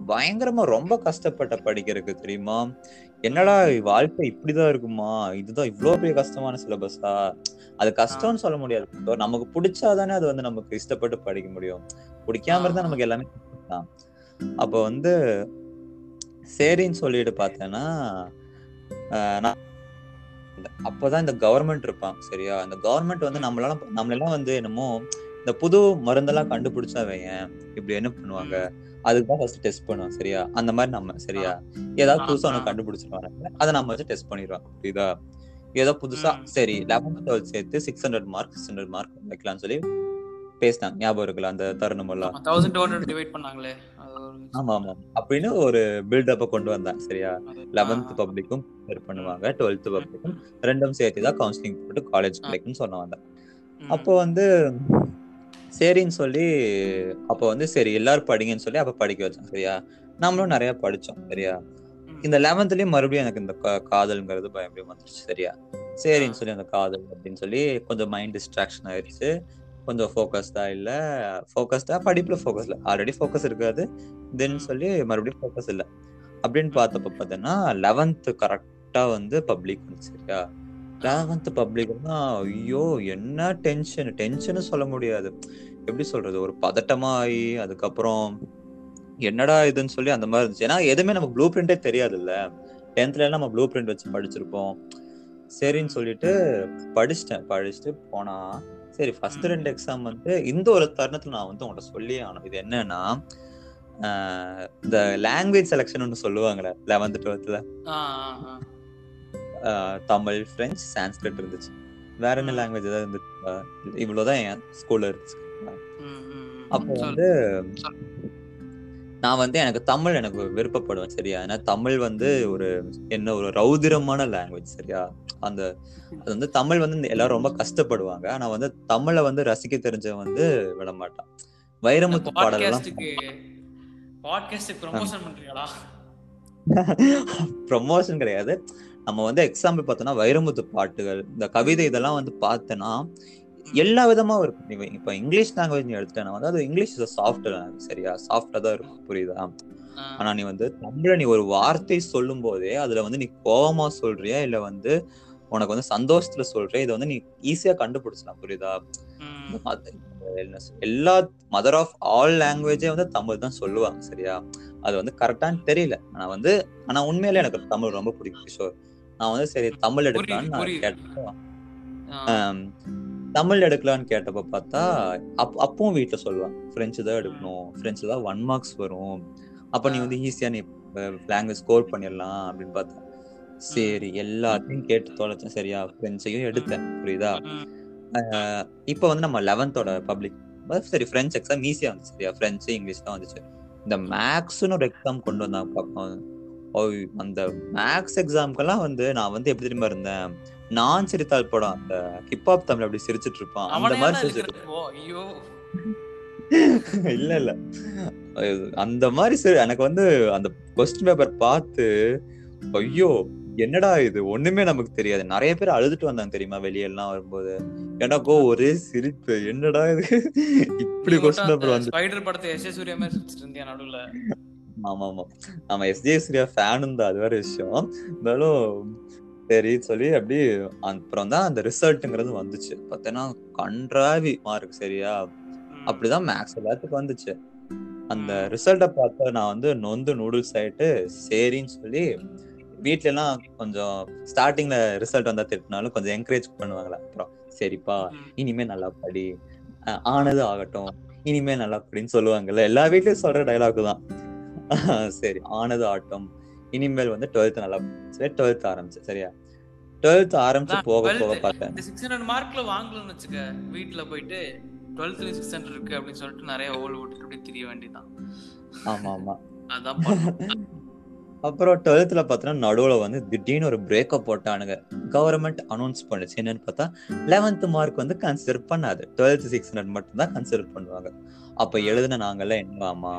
பயங்கரமா ரொம்ப கஷ்டப்பட்ட படிக்கிறதுக்கு தெரியுமா? என்னடா வாழ்க்கை இப்படிதான் இருக்குமா? இதுதான் இவ்வளவு பெரிய கஷ்டமான சிலபஸா அது கஷ்டம்னு சொல்ல முடியாது. நமக்கு பிடிச்சாதானே அது வந்து நமக்கு இஷ்டப்பட்டு படிக்க முடியும். பிடிக்காம இருந்தா. நமக்கு எல்லாமே அப்ப வந்து சரின்னு சொல்லிட்டு பார்த்தேன்னா நான் அப்பதான் இந்த கவர்மெண்ட் இருப்பான் சரியா? இந்த கவர்மெண்ட் வந்து நம்மளால நம்மளெல்லாம் வந்து என்னமோ இந்த புது மருந்தெல்லாம் கண்டுபிடிச்சா வையன் இப்படி என்ன பண்ணுவாங்க? அதுக்கு தான் ஃபர்ஸ்ட் டெஸ்ட் பண்ணுவோம் சரியா? அந்த மாதிரி நம்ம சரியா? ஏதாவது புதுசா. ஒன்று கண்டுபிடிச்சிருவாங்க அதை நம்ம வச்சு டெஸ்ட் பண்ணிடுவோம் புரியுதா? ஏதோ புதுசா. சரி லெவன்த் டுவெல்த் சேர்த்து six hundred mark six hundred mark வைக்கலாம்னு சொல்லி பேசினாங்க ஞாபகம் இருக்குல்ல அந்த தருணம் எல்லாம்? தௌசண்ட் டிவைட் பண்ணாங்களே. ஆமா ஆமா. அப்படின்னு ஒரு பில்டப்ப கொண்டு வந்தேன் சரியா? லெவன்த். பப்ளிக்கும் பண்ணுவாங்க டுவெல்த் பப்ளிக்கும் ரெண்டும் சேர்த்து தான் கவுன்சிலிங் போட்டு காலேஜ் கிடைக்கும்னு சொன்ன வந்தேன். அப்போ வந்து சரின்னு சொல்லி அப்போ வந்து சரி எல்லாரும் படிங்கன்னு சொல்லி அப்ப படிக்க வச்சோம் சரியா? நம்மளும் நிறைய படிச்சோம் சரியா. இந்த லெவன்த்லயும் மறுபடியும் எனக்கு இந்த காதல்ங்கிறது பயப்படியும் வந்துருச்சு சரியா? சரின்னு சொல்லி அந்த காதல் அப்படின்னு சொல்லி கொஞ்சம் மைண்ட் டிஸ்ட்ராக்ஷன் ஆயிடுச்சு. கொஞ்சம் ஃபோக்கஸ்டா இல்ல. ஃபோக்கஸ்டா படிப்புல ஃபோக்கஸ் இல்ல. ஆல்ரெடி ஃபோக்கஸ் இருக்காது. தென் சொல்லி மறுபடியும் ஃபோக்கஸ் இல்ல. அப்படின்னு பார்த்தப்ப பார்த்தீங்கன்னா லெவன்த்து கரெக்டா வந்து பப்ளிக் வந்து சரியா? லெவன்த் பப்ளிக்னா ஐயோ என்ன டென்ஷன் டென்ஷன் சொல்ல முடியாது. எப்படி சொல்றது? ஒரு பதட்டமா ஆகி அதுக்கப்புறம் என்னடா இதுன்னு சொல்லி அந்த மாதிரி இருந்துச்சு. ஏன்னா எதுவுமே நமக்கு ப்ளூ பிரிண்டே தெரியாது இல்ல டென்த்ல நம்ம ப்ளூ பிரிண்ட் வச்சு படிச்சிருப்போம். சரின்னு சொல்லிட்டு படிச்சிட்டேன். படிச்சுட்டு போனா சரி ஃபர்ஸ்ட் ரெண்டு எக்ஸாம் வந்து இந்த ஒரு தருணத்துல நான் வந்து உங்கள்ட்ட சொல்லியே ஆகணும். இது என்னன்னா இந்த லாங்குவேஜ் செலெக்ஷன் ஒன்று சொல்லுவாங்கல்ல லெவன்த் டுவெல்த்ல தமிழ் பிரெஞ்சு சான்ஸ்கிரிட் இருந்துச்சு. வேற என்ன லாங்குவேஜ் ஏதாவது இருந்துச்சு? இவ்வளவுதான் என் ஸ்கூல்ல இருந்துச்சு. அப்போ. வந்து. நான் வந்து எனக்கு தமிழ் எனக்கு விருப்பப்படுவேன் சரியா? ஏன்னா தமிழ் வந்து ஒரு என்ன ஒரு ரௌதிரமான லாங்குவேஜ் சரியா? அந்த அது வந்து தமிழ் வந்து எல்லாரும் ரொம்ப கஷ்டப்படுவாங்க. ஆனா வந்து தமிழை வந்து ரசிக்க தெரிஞ்சவன் வந்து விட மாட்டான் வைரமுத்து பாடலாம் ப்ரொமோஷன் கிடையாது. நம்ம வந்து எக்ஸாம்பிள் பார்த்தோம்னா வைரமுத்து பாட்டுகள் இந்த கவிதை இதெல்லாம் வந்து பார்த்தேன்னா எல்லா விதமா இருக்கும். நீ இப்ப இங்கிலீஷ் லாங்குவேஜ் நீ எடுத்துட்டேன்னா வந்து அது இங்கிலீஷ் சாஃப்ட் சரியா? சாஃப்டா தான் இருக்கும் புரியுதா? ஆனா நீ வந்து தமிழ்ல நீ ஒரு வார்த்தை சொல்லும் போதே அதுல வந்து நீ கோவமா சொல்றியா? இல்ல வந்து உனக்கு வந்து சந்தோஷத்துல சொல்றியா? இதை வந்து நீ ஈஸியா கண்டுபிடிச்சலாம் புரியுதா? எல்லா மதர் ஆஃப் ஆல் லாங்குவேஜே வந்து தமிழ் தான் சொல்லுவாங்க சரியா? அது வந்து கரெக்டான்னு தெரியல. ஆனா வந்து ஆனா உண்மையிலே எனக்கு தமிழ் ரொம்ப பிடிக்கும் கிஷோர் நான் வந்து சரி தமிழ் எடுக்கலாம்னு நான். கேட்டேன். தமிழ் எடுக்கலாம்னு கேட்டப்ப பார்த்தா அப் அப்பவும் வீட்டுல சொல்லுவாங்க பிரெஞ்சு தான் எடுக்கணும். பிரெஞ்சு தான் ஒன் மார்க்ஸ் வரும். அப்ப நீ வந்து ஈஸியா நீ லாங்குவேஜ் ஸ்கோர் பண்ணிடலாம் அப்படின்னு பார்த்தேன் சரி எல்லாத்தையும் கேட்டு தொலைச்சேன். சரியா பிரெஞ்சையும் எடுத்தேன். புரியுதா? இப்போ வந்து நம்ம லெவன்த்தோட பப்ளிக் சரி ஃப்ரெஞ்ச் எக்ஸாம் ஈஸியா வந்துச்சு. சரியா? ஃப்ரெஞ்சு இங்கிலீஷ் தான் வந்துச்சு. இந்த மேக்ஸ்னு ஒரு எக்ஸாம் கொண்டு வந்தாங்க பார்ப்போம் அந்த மேக்ஸ் எக்ஸாம்க்கெல்லாம் வந்து நான் வந்து எப்படி தெரியுமா இருந்தேன்? நான் சிரித்தால் படம் அந்த ஹிப்ஹாப் தமிழ் அப்படி சிரிச்சிட்டு இருப்பான் அந்த மாதிரி சிரிச்சிட்டு இல்ல இல்ல. அந்த மாதிரி சரி எனக்கு வந்து அந்த கொஸ்டின் பேப்பர் பார்த்து ஐயோ என்னடா இது? ஒண்ணுமே நமக்கு தெரியாது. நிறைய பேர் அழுதுட்டு வந்தாங்க தெரியுமா வெளியெல்லாம் வரும்போது? எனக்கோ ஒரே சிரிப்பு. என்னடா இது? இப்படி கொஸ்டின் பேப்பர் வந்து ஸ்பைடர் படத்தை எஸ் எஸ் சூர்யா மாதிரி சிரிச்சிட்டு இருந்தியா நடுவுல? ஆமா ஆமா நம்ம எஸ்ஜே சூர்யா ஃபேனு தான். அது வேற விஷயம். இருந்தாலும் சரி சொல்லி அப்படி அப்புறம் தான் அந்த ரிசல்ட்டுங்கிறது வந்துச்சு. பார்த்தேன்னா கன்றாவி மார்க் சரியா? அப்படிதான் மேக்ஸ் எல்லாத்துக்கும் வந்துச்சு. அந்த ரிசல்ட்டை பார்த்து நான் வந்து நொந்து நூடுல்ஸ் ஆயிட்டு சரின்னு சொல்லி வீட்ல எல்லாம் கொஞ்சம் ஸ்டார்டிங்ல ரிசல்ட் வந்தா திட்டினாலும் கொஞ்சம் என்கரேஜ் பண்ணுவாங்களா? அப்புறம் சரிப்பா. இனிமே நல்லா படி. ஆனது ஆகட்டும். இனிமே நல்லா படின்னு சொல்லுவாங்கல்ல. எல்லா வீட்லயும் சொல்ற டைலாக் தான். சரி ஆனது ஆகட்டும். இனிமேல் வந்து டுவெல்த் நல்லா சரி டுவெல்த் ஆரம்பிச்சு சரியா? டுவெல்த் ஆரம்பிச்சு போக போக 12th பார்த்தேன். சிக்ஸ் ஹண்ட்ரட் மார்க்ல வாங்கலன்னு வச்சுக்க வீட்டுல போயிட்டு டுவெல்த்ல சிக்ஸ் ஹண்ட்ரட் இருக்கு அப்படின்னு சொல்லிட்டு நிறைய ஓல் விட்டுட்டு அப்படி தெரிய வேண்டியதான் ஆமா ஆமா. அதான். அப்புறம் டுவெல்த்ல பார்த்தோன்னா நடுவுல வந்து திடீர்னு ஒரு பிரேக்கப் போட்டானுங்க. கவர்மெண்ட் அனௌன்ஸ் பண்ணுச்சு என்னன்னு பார்த்தா லெவன்த் மார்க் வந்து கன்சிடர் பண்ணாது. டுவெல்த் சிக்ஸ் ஹண்ட்ரட் மட்டும் தான் கன்சிடர் பண்ணுவாங்க. அப்ப எழுதுன நாங்கெல்லாம் என்னவாமா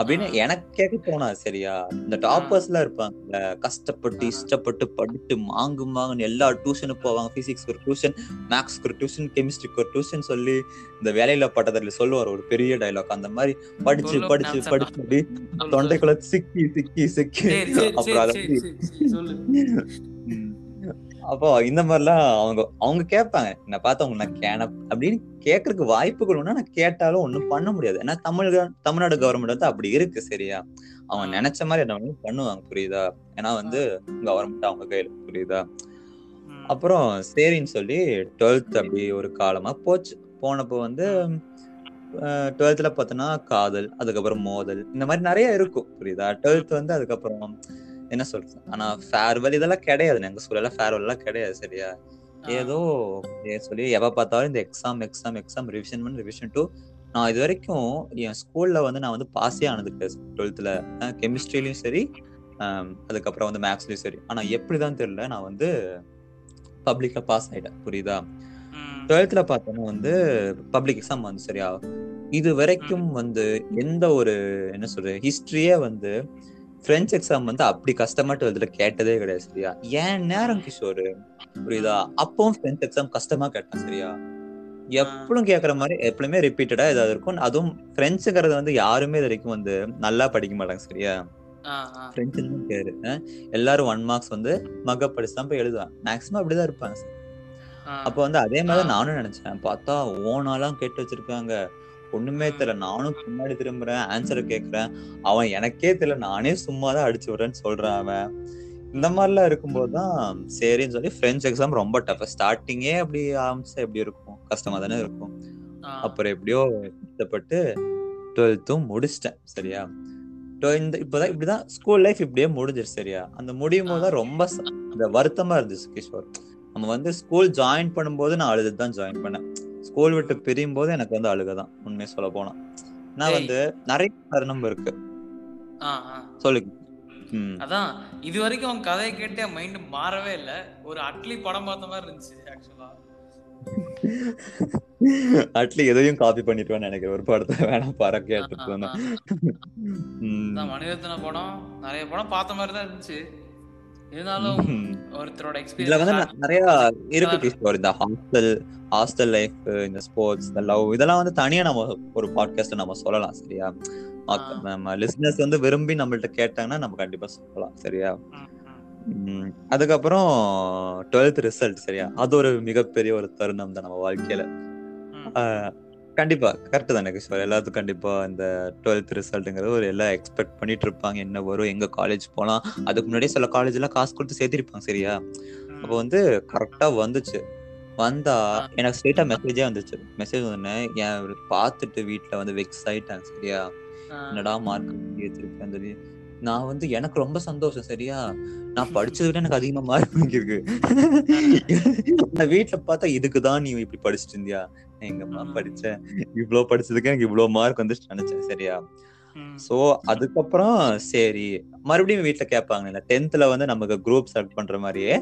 அப்படின்னு எனக்கு கேட்க தோணாது சரியா? இந்த டாப்பர்ஸ் எல்லாம் இருப்பாங்கல்ல கஷ்டப்பட்டு இஷ்டப்பட்டு படித்து மாங்கு மாங்குன்னு எல்லா டியூஷனுக்கு போவாங்க. பிசிக்ஸ் ஒரு டியூஷன் மேக்ஸ்க்கு ஒரு டியூஷன் கெமிஸ்ட்ரிக்கு ஒரு டியூஷன் சொல்லி இந்த வேலையில பட்டதில் சொல்லுவார். ஒரு பெரிய டைலாக் அந்த மாதிரி படிச்சு படிச்சு படிச்சு தொண்டைக்குள்ள சிக்கி சிக்கி சிக்கி. அப்புறம் அதை அப்போ இந்த மாதிரிலாம் அவங்க அவங்க கேட்பாங்க. என்ன பார்த்து அவங்க நான் கேன அப்படின்னு கேட்கறதுக்கு வாய்ப்புகள் ஒண்ணு நான் கேட்டாலும் ஒண்ணும் பண்ண முடியாது. ஏன்னா தமிழ் தமிழ்நாடு கவர்மெண்ட் வந்து அப்படி இருக்கு சரியா? அவங்க. நினைச்ச மாதிரி என்ன பண்ணுவாங்க புரியுதா? ஏன்னா வந்து கவர்மெண்ட் அவங்க கையில புரியுதா. அப்புறம் சரின்னு சொல்லி டுவெல்த் அப்படி ஒரு காலமா போச்சு. போனப்போ வந்து டுவெல்த்ல பார்த்தோன்னா காதல் அதுக்கப்புறம் மோதல் இந்த மாதிரி நிறைய இருக்கும் புரியுதா? டுவெல்த் வந்து அதுக்கப்புறம் என்ன சொல்றது? ஆனா ஃபேர்வெல் இதெல்லாம் கிடையாது. எங்க ஸ்கூல்ல ஃபேர்வெல் எல்லாம் கிடையாது சரியா. ஏதோ சொல்லி எவ பார்த்தாலும் இந்த எக்ஸாம் எக்ஸாம் எக்ஸாம் ரிவிஷன் பண்ணி ரிவிஷன் டூ நான் இது வரைக்கும் என் ஸ்கூல்ல வந்து நான் வந்து பாஸே ஆனது கிடையாது. டுவெல்த்ல கெமிஸ்ட்ரிலையும் சரி அதுக்கப்புறம் வந்து மேக்ஸ்லயும் சரி. ஆனா எப்படிதான் தெரியல நான் வந்து பப்ளிக்ல பாஸ் ஆயிட்டேன். புரியுதா. டுவெல்த்ல பார்த்தோன்னா வந்து பப்ளிக் எக்ஸாம் வந்து சரியா? இது வரைக்கும் வந்து எந்த ஒரு என்ன சொல்றது ஹிஸ்டரியே வந்து பிரெஞ்ச் எக்ஸாம் வந்து அப்படி கஷ்டமா டுவெல்த்ல கேட்டதே கிடையாது சரியா? ஏன் நேரம் கிஷோர்? புரியுதா? அப்பவும் பிரெஞ்ச் எக்ஸாம் கஷ்டமா கேட்டேன் சரியா? எப்பளும் கேக்குற மாதிரி எப்பவுமே ரிப்பீட்டடா ஏதாவது இருக்கும். அதுவும் பிரெஞ்சுங்கிறது வந்து யாருமே இது வரைக்கும் வந்து நல்லா படிக்க மாட்டாங்க சரியா. பிரெஞ்சுன்னு பேரு. எல்லாரும் ஒன் மார்க்ஸ் வந்து மக படிச்சு தான் போய் எழுதுவாங்க. மேக்ஸிமம் அப்படிதான் இருப்பாங்க. அப்ப வந்து அதே மாதிரி. நானும் நினைச்சேன். பார்த்தா ஓனாலாம் கேட்டு வச்சிருக்காங்க. ஒண்ணுமே தெரியல. நானும் பின்னாடி திரும்புறேன் ஆன்சரை கேக்குறேன். அவன் எனக்கே தெரியல. நானே சும்மா தான் அடிச்சு விடுறேன்னு சொல்றான் அவன். இந்த மாதிரிலாம் இருக்கும்போது தான் சரின்னு சொல்லி பிரெஞ்ச் எக்ஸாம் ரொம்ப டஃப் ஸ்டார்டிங்கே அப்படி ஆரம்பிச்சா எப்படி இருக்கும்? கஷ்டமா தானே இருக்கும். அப்புறம் எப்படியோ கஷ்டப்பட்டு டுவெல்த்தும் முடிச்சிட்டேன். சரியா? இந்த இப்பதான் இப்படிதான் ஸ்கூல் லைஃப் இப்படியே முடிஞ்சிருச்சு. சரியா? அந்த முடியும் போது தான் ரொம்ப வருத்தமா இருந்துச்சு கிஷோர். நம்ம வந்து ஸ்கூல் ஜாயின் பண்ணும்போது நான் அழுது தான் ஜாயின் பண்ணேன். ஸ்கூல் விட்டு பிரியும் போது எனக்கு வந்து அழுகதான் உண்மையை சொல்ல போனா. நான். வந்து நிறைய தருணம் இருக்கு. சொல்லுங்க. அதான் இது வரைக்கும் உன் கதையை கேட்டு மைண்ட் மாறவே இல்ல. ஒரு அட்லி படம் பார்த்த மாதிரி இருந்துச்சு ஆக்சுவலா அட்லி எதையும் காப்பி பண்ணிட்டுவேன்னு நினைக்கிறேன். ஒரு படத்தை வேணாம் வேணா. ம். மணிரத்ன படம் நிறைய படம் பார்த்த மாதிரி தான் இருந்துச்சு. இருந்தாலும். ஒருத்தரோட இதுல வந்து எக்ஸ்பீரியன்ஸ் ந- நிறைய இருக்கு கிஷோர் இந்த ஹாஸ்டல் ஹாஸ்டல் லைஃப் இந்த ஸ்போர்ட்ஸ் இந்த லவ் இதெல்லாம் வந்து தனியா நம்ம ஒரு பாட்காஸ்ட் நம்ம சொல்லலாம் சரியா? நம்ம லிசனர்ஸ் வந்து விரும்பி நம்மள்ட்ட கேட்டாங்கன்னா நம்ம கண்டிப்பா சொல்லலாம் சரியா? அதுக்கப்புறம் டுவெல்த் ரிசல்ட் சரியா? அது ஒரு மிகப்பெரிய ஒரு தருணம் தான் நம்ம வாழ்க்கையில. கண்டிப்பா கரெக்ட் தானே கிஷோர். எல்லாத்துக்கும் கண்டிப்பா இந்த டுவெல்த் ரிசல்ட்ங்கிறது ஒரு எல்லாம் எக்ஸ்பெக்ட் பண்ணிட்டு இருப்பாங்க என்ன வரும் எங்க காலேஜ் போலாம். அதுக்கு முன்னாடியே சில காலேஜ் எல்லாம் காசு கொடுத்து சேர்த்திருப்பாங்க சரியா? அப்போ வந்து கரெக்டா வந்துச்சு. வந்தா எனக்கு ஸ்ட்ரெயிட்டா மெசேஜே வந்துச்சு. மெசேஜ் வந்தோடனே என் பார்த்துட்டு வீட்ல வந்து வெக்ஸ் ஆயிட்டாங்க சரியா? என்னடா மார்க் ஏத்திருக்கேன் சொல்லி நான் வந்து எனக்கு ரொம்ப சந்தோஷம் சரியா? நான் படிச்சதை விட எனக்கு அதிகமா மார்க் வாங்கியிருக்கு. நான் வீட்ல பார்த்தா இதுக்குதான் நீ இப்படி படிச்சுட்டு இருந்தியா? நான் எங்கம்மா ம். படிச்சேன் இவ்வளவு படிச்சதுக்கு எனக்கு இவ்வளவு மார்க் வந்துச்சு நினைச்சேன் சரியா? சோ அதுக்கப்புறம் சரி. மறுபடியும் வீட்ல கேட்பாங்க டென்த்ல வந்து நமக்கு குரூப் செலக்ட் பண்ற மாதிரியே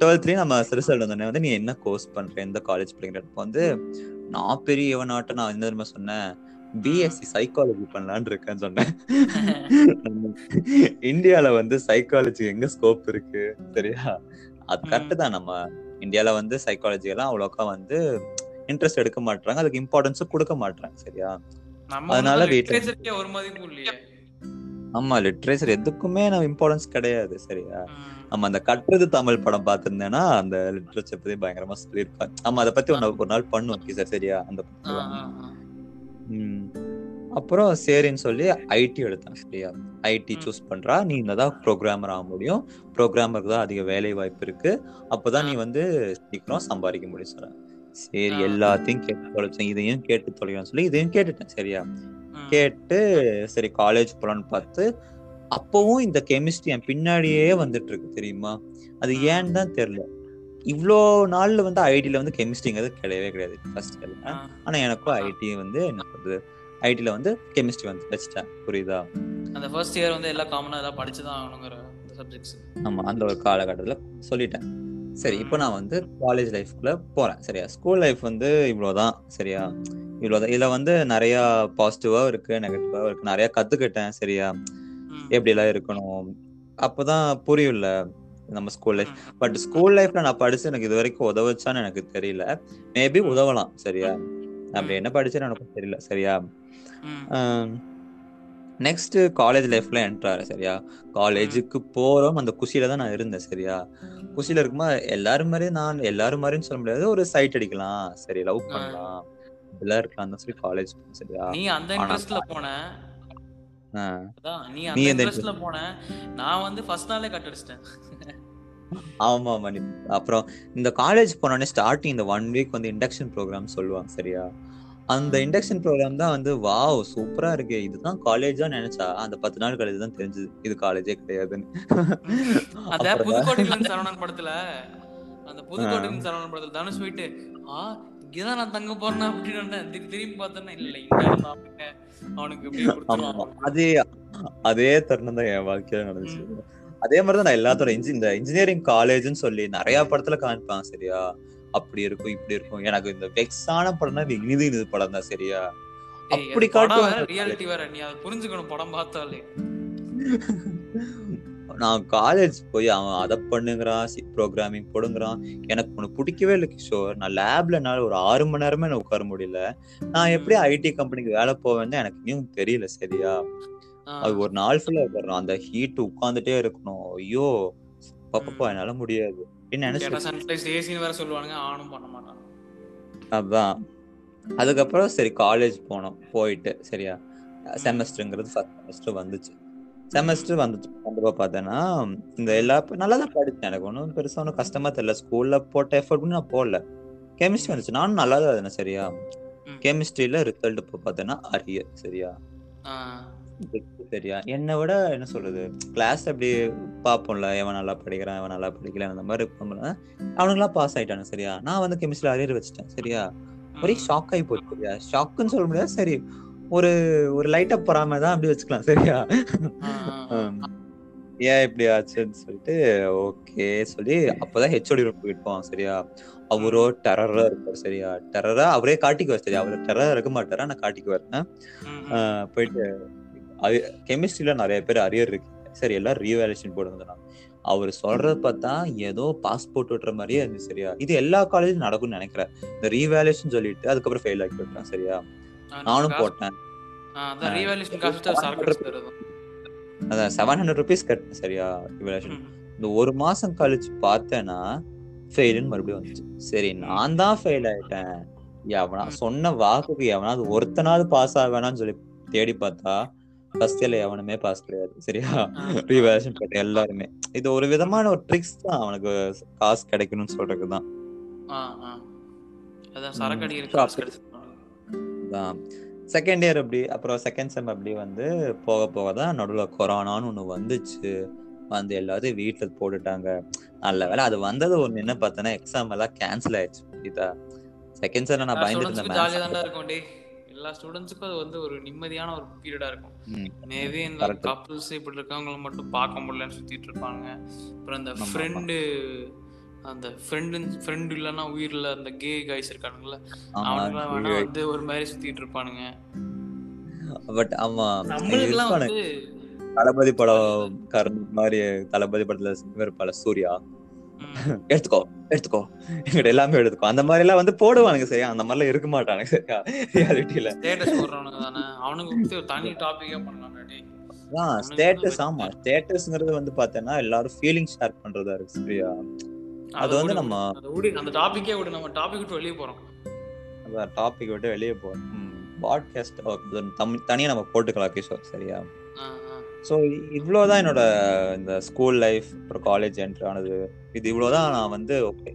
டுவெல்த்லயும் நம்ம ரிசல்ட் வந்தோடனே வந்து நீ என்ன கோர்ஸ் பண்ற எந்த காலேஜ் படிக்கிறப்ப வந்து நான் பெரிய இவனாட்ட நான் என்ன தெரியுமா சொன்னேன்? பிஎஸ்சி சைக்காலஜி பண்ணலான்னு இருக்கேன்னு சொன்னேன். இந்தியால வந்து சைக்காலஜி எங்க ஸ்கோப் இருக்கு? சரியா? அது கரெக்ட் தான். நம்ம இந்தியால வந்து சைக்காலஜி எல்லாம் அவ்வளோக்கா வந்து இன்ட்ரெஸ்ட் எடுக்க மாட்டாங்க அதுக்கு இம்பார்ட்டன்ஸும் கொடுக்க மாட்டாங்க சரியா? அதனால வீட்டுல ஆமா லிட்ரேச்சர் எதுக்குமே நம்ம இம்பார்ட்டன்ஸ் கிடையாது. சரியா. நம்ம அந்த கட்டுறது தமிழ் படம் பார்த்திருந்தேன்னா அந்த லிட்ரேச்சர் பத்தி பயங்கரமா சொல்லியிருப்பாங்க. ஆமா அதை பத்தி ஒரு நாள் பண்ணுவோம் சார் சரியா? அந்த. அப்புறம் சரின்னு சொல்லி ஐடி எடுத்தேன். சரியா? ஐடி. சூஸ் பண்றா. நீ தான் ப்ரோக்ராமர் ஆக முடியும். ப்ரோக்ராமருக்கு தான் அதிக வேலை வாய்ப்பு இருக்கு. அப்பதான் நீ வந்து சீக்கிரம் சம்பாதிக்க முடியும் சரி ஆ. எல்லாத்தையும் கேட்டு தொலைச்சேன். இதையும் கேட்டு தொலைக்கணும்னு சொல்லி இதையும் கேட்டுட்டேன். சரியா. கேட்டு சரி காலேஜ் போலான்னு பார்த்து அப்பவும் இந்த கெமிஸ்ட்ரி என் பின்னாடியே வந்துட்டு இருக்கு தெரியுமா? அது. ஏன்னு தான் தெரியல இவ்வளோ நாள்ல வந்து ஐடில வந்து கெமிஸ்ட்ரிங்கிறது கிடையவே கிடையாது. ஃபர்ஸ்ட். ஆனா எனக்கும் ஐடி வந்து என்ன சொல்றது? ஐடில வந்து கெமிஸ்ட்ரி வந்து வச்சுட்டேன் புரியுதா? அந்த ஃபர்ஸ்ட் இயர் வந்து எல்லாம் காமனா எல்லாம் படிச்சு தான் ஆகணுங்கிற சப்ஜெக்ட்ஸ் ஆமா அந்த ஒரு காலகட்டத்துல சொல்லிட்டேன். சரி இப்போ நான் வந்து காலேஜ் லைஃப்குள்ள போறேன். சரியா? ஸ்கூல் லைஃப் வந்து இவ்வளவுதான். சரியா? இவ்வளவுதான். இதுல வந்து நிறைய பாசிட்டிவா இருக்கு நெகட்டிவா இருக்கு. நிறைய கத்துக்கிட்டேன். சரியா? எப்படி எல்லாம் இருக்கணும்? அப்பதான் புரியும்ல. நம்ம ஸ்கூல் லைஃப் பட் ஸ்கூல் லைஃப்ல நான் படிச்சு எனக்கு இது வரைக்கும் உதவுச்சான்னு எனக்கு தெரியல. மேபி உதவலாம் சரியா? அப்படி என்ன படிச்சேன்னு எனக்கு தெரியல சரியா? நெக்ஸ்ட் காலேஜ் லைஃப்ல என்ட்ராரு சரியா? காலேஜுக்கு போறோம் அந்த குஷியில தான் நான் இருந்தேன் சரியா? குஷியில இருக்குமா எல்லாரும் மாதிரி நான் எல்லாரும் மாதிரியும் சொல்ல முடியாது. ஒரு சைட் அடிக்கலாம் சரி லவ் பண்ணலாம். இதெல்லாம் இருக்கலாம் தான் சொல்லி காலேஜ் சரியா? நீ அந்த இன்ட்ரெஸ்ட்ல போன. நீ அந்த இன்ட்ரெஸ்ட்ல போன. நான் வந்து ஃபர்ஸ்ட் நாளே கட் அடிச்சிட்டேன். ஆமா ஆமா அப்புறம் இந்த காலேஜ் போனோடனே ஸ்டார்டிங் இந்த ஒன் வீக் வந்து இண்டக்ஷன் ப்ரோக்ராம் சொல்லுவாங்க சரியா? அந்த இண்டக்ஷன் ப்ரோக்ராம் தான் வந்து வாவ் சூப்பரா இருக்கு. இதுதான் காலேஜா நினைச்சா அந்த பத்து நாள் கழிச்சு தான் தெரிஞ்சது. இது காலேஜே கிடையாதுன்னு. அந்த புதுக்கோட்டையில சரவணன் படத்துல. அந்த புதுக்கோட்டையில சரவணன் படத்துல தனுஷ் போயிட்டு ஆ இங்கதான் நான் தங்க போறேன் அப்படின்னு திரும்பி பார்த்தேன்னா இல்ல இங்க அவனுக்கு அதே அதே தருணம் தான் என் வாழ்க்கையில நடந்துச்சு. அதே மாதிரிதான் நான் எல்லாத்தோட இன்ஜி இந்த இன்ஜினியரிங் காலேஜ்னு சொல்லி நிறைய படத்துல காமிப்பாங்க சரியா? அப்படி இருக்கும் இப்படி இருக்கும். எனக்கு இந்த வெக்ஸான படம்னா இது இனிது இனிது படம் தான் சரியா? அப்படி காட்டுவாங்க ரியாலிட்டி வேற நீ அதை புரிஞ்சுக்கணும் படம் பார்த்தாலே. நான் காலேஜ் போய் அவன் அதை பண்ணுங்கிறான் சி ப்ரோக்ராமிங் போடுங்கிறான். எனக்கு ஒண்ணு பிடிக்கவே இல்லை கிஷோர். நான் லேப்ல என்னால ஒரு ஆறு மணி நேரமே நான் உட்கார முடியல. நான் எப்படி ஐடி கம்பெனிக்கு வேலை போவேன்னு எனக்கு இன்னும் தெரியல சரியா? அது ஒரு நாள் ஃபுல்லா உட்காரணும் அந்த ஹீட் உட்கார்ந்துட்டே இருக்கணும். ஐயோ பாப்பா என்னால முடியாது. ஏசின்னு வேற சொல்லுவானுங்க. ஆனும் பண்ண மாட்டான். அதான். அதுக்கப்புறம் சரி காலேஜ் போனோம். போயிட்டு சரியா? செமஸ்டருங்கிறது ஃபர்ஸ்ட் செமஸ்டர் வந்துச்சு. செமஸ்டர் வந்துச்சு. கண்டிப்பா பார்த்தேன்னா இந்த எல்லா நல்லா தான் படிச்சேன் எனக்கு ஒன்றும் பெருசா ஒன்றும் கஷ்டமா தெரியல. ஸ்கூல்ல போட்ட எஃபர்ட் நான் போடல. கெமிஸ்ட்ரி வந்துச்சு. நானும் நல்லா தான் இருந்தேன் சரியா. கெமிஸ்ட்ரியில ரிசல்ட் இப்போ பார்த்தேன்னா அரியர் சரியா? சரியா என்னை விட என்ன சொல்றது? கிளாஸ் அப்படி பார்ப்போம்ல. எவன் நல்லா படிக்கிறான் எவன் நல்லா படிக்கல அந்த மாதிரி இருப்போம்ல அவனுங்களாம் பாஸ் ஆயிட்டானு சரியா? நான் வந்து கெமிஸ்ட்ரி அரியர் வச்சுட்டேன் சரியா? ஒரே. ஷாக் ஆகி போச்சு சரியா? ஷாக்குன்னு சொல்ல முடியாது சரி. ஒரு ஒரு லைட்டா பொறாம தான் அப்படி வச்சுக்கலாம் சரியா? ஏன் இப்படி ஆச்சுன்னு சொல்லிட்டு ஓகே சொல்லி அப்பதான் ஹெச்ஓடி ரூம் போயிட்டு போவான் சரியா? அவரோ டெரரா இருப்பார் சரியா? டெரரா அவரே காட்டிக்குவார் சரியா? அவர் டெரரா இருக்க மாட்டாரா? நான் காட்டிக்குவார் ம், போயிட்டு கெமிஸ்ட்ரியில நிறைய பேர் அரியர் இருக்கு. சரி எல்லாம் ரீவேலேஷன் போடுங்க அவர் சொல்றத பார்த்தா ஏதோ பாஸ்போர்ட் விட்டுற மாதிரியே இருந்துச்சு சரியா? இது எல்லா காலேஜும் நடக்கும்னு நினைக்கிறேன். இந்த ரீவேலேஷன் சொல்லிட்டு அதுக்கப்புறம் ஃபெயில் ஆக்கி விட்டுறேன் சரியா? நானும் போட்டேன். அதான் செவன் ஹண்ட்ரட் ருபீஸ் கட்டினேன் சரியா ரிவலேஷன் இந்த ஒரு மாசம் கழிச்சு பார்த்தேன்னா ஃபெயிலுன்னு மறுபடியும் வந்துச்சு. சரி நான் தான் ஃபெயில் ஆயிட்டேன். எவனா சொன்ன வாக்குக்கு எவனாவது ஒருத்தனாவது பாஸ் ஆவேனான்னு சொல்லி தேடி பார்த்தா ஃபர்ஸ்ட் இயர்ல எவனுமே பாஸ் கிடையாது சரியா? ரீவேலேஷன் போட்ட எல்லாருமே. இது ஒரு விதமான ஒரு ட்ரிக்ஸ் தான். அவனுக்கு காசு கிடைக்கணும்னு சொல்றதுக்கு தான் செகண்ட் இயர் அப்படி. அப்புறம் செகண்ட் செம் அப்படி வந்து போக போக தான் நடுவில் கொரோனான்னு ஒன்று வந்துச்சு. வந்து எல்லாத்தையும் வீட்டில் போட்டுட்டாங்க. நல்ல வேலை அது வந்தது ஒன்று என்ன பார்த்தேன்னா எக்ஸாம் எல்லாம் கேன்சல் ஆயிடுச்சு புரியுதா? செகண்ட் செம்ல நான் பயந்துட்டு இருந்தேன் எல்லா ஸ்டூடெண்ட்ஸ்க்கும் அது வந்து ஒரு நிம்மதியான ஒரு பீரியடா இருக்கும். மேபி இந்த. கப்புள்ஸ் இப்படி இருக்கவங்கள மட்டும் பார்க்க முடியலன்னு சுத்திட்டு இருப்பாங்க அப்புறம் ஆமா. ஃப்ரெண்டு அந்த ஃப்ரெண்டு ஃப்ரெண்டு இல்லைன்னா உயிரில் அந்த கே கைஸ் இருக்கானுங்களா அவனுங்களாம் வேணா வந்து ஒரு மாதிரி சுத்திட்டு இருப்பானுங்க பட் ஆமா நம்மளுக்குலாம். வந்து தளபதி படம் மாதிரி தளபதி படத்துல இருப்பால சூர்யா எடுத்துக்கோ எடுத்துக்கோ. எங்கிட்ட எல்லாமே எடுத்துக்கோ. அந்த மாதிரி எல்லாம் வந்து போடுவானுங்க சரியா? அந்த மாதிரி எல்லாம் இருக்க மாட்டானுங்க சரியா? ரியாலிட்டியில ஸ்டேட்டஸ் போடுறவனுங்க தானே அவனுக்கு வந்து ஒரு தனி டாபிக்கே பண்ணலாம் டேய். அதான் ஸ்டேட்டஸ் ஆமா. ஸ்டேட்டஸ்ங்கிறது வந்து பார்த்தேன்னா எல்லாரும் ஃபீலிங் ஷேர் பண்றதா இருக்கு சரியா? அது வந்து நம்ம அந்த டாபிக்கே விடு. நம்ம டாபிக் விட்டு வெளியே போறோம். அதான் டாபிக் விட்டு வெளியே போறோம். பாட்காஸ்ட் தமிழ் தனியா நம்ம போட்டுக்கலாம் கிஷோர் சரியா? ஆ, ஆ. ஸோ இவ்வளோதான் என்னோட இந்த ஸ்கூல் லைஃப் அப்புறம் காலேஜ் என்ட்ரு ஆனது. இது இவ்வளோதான் நான் வந்து ஓகே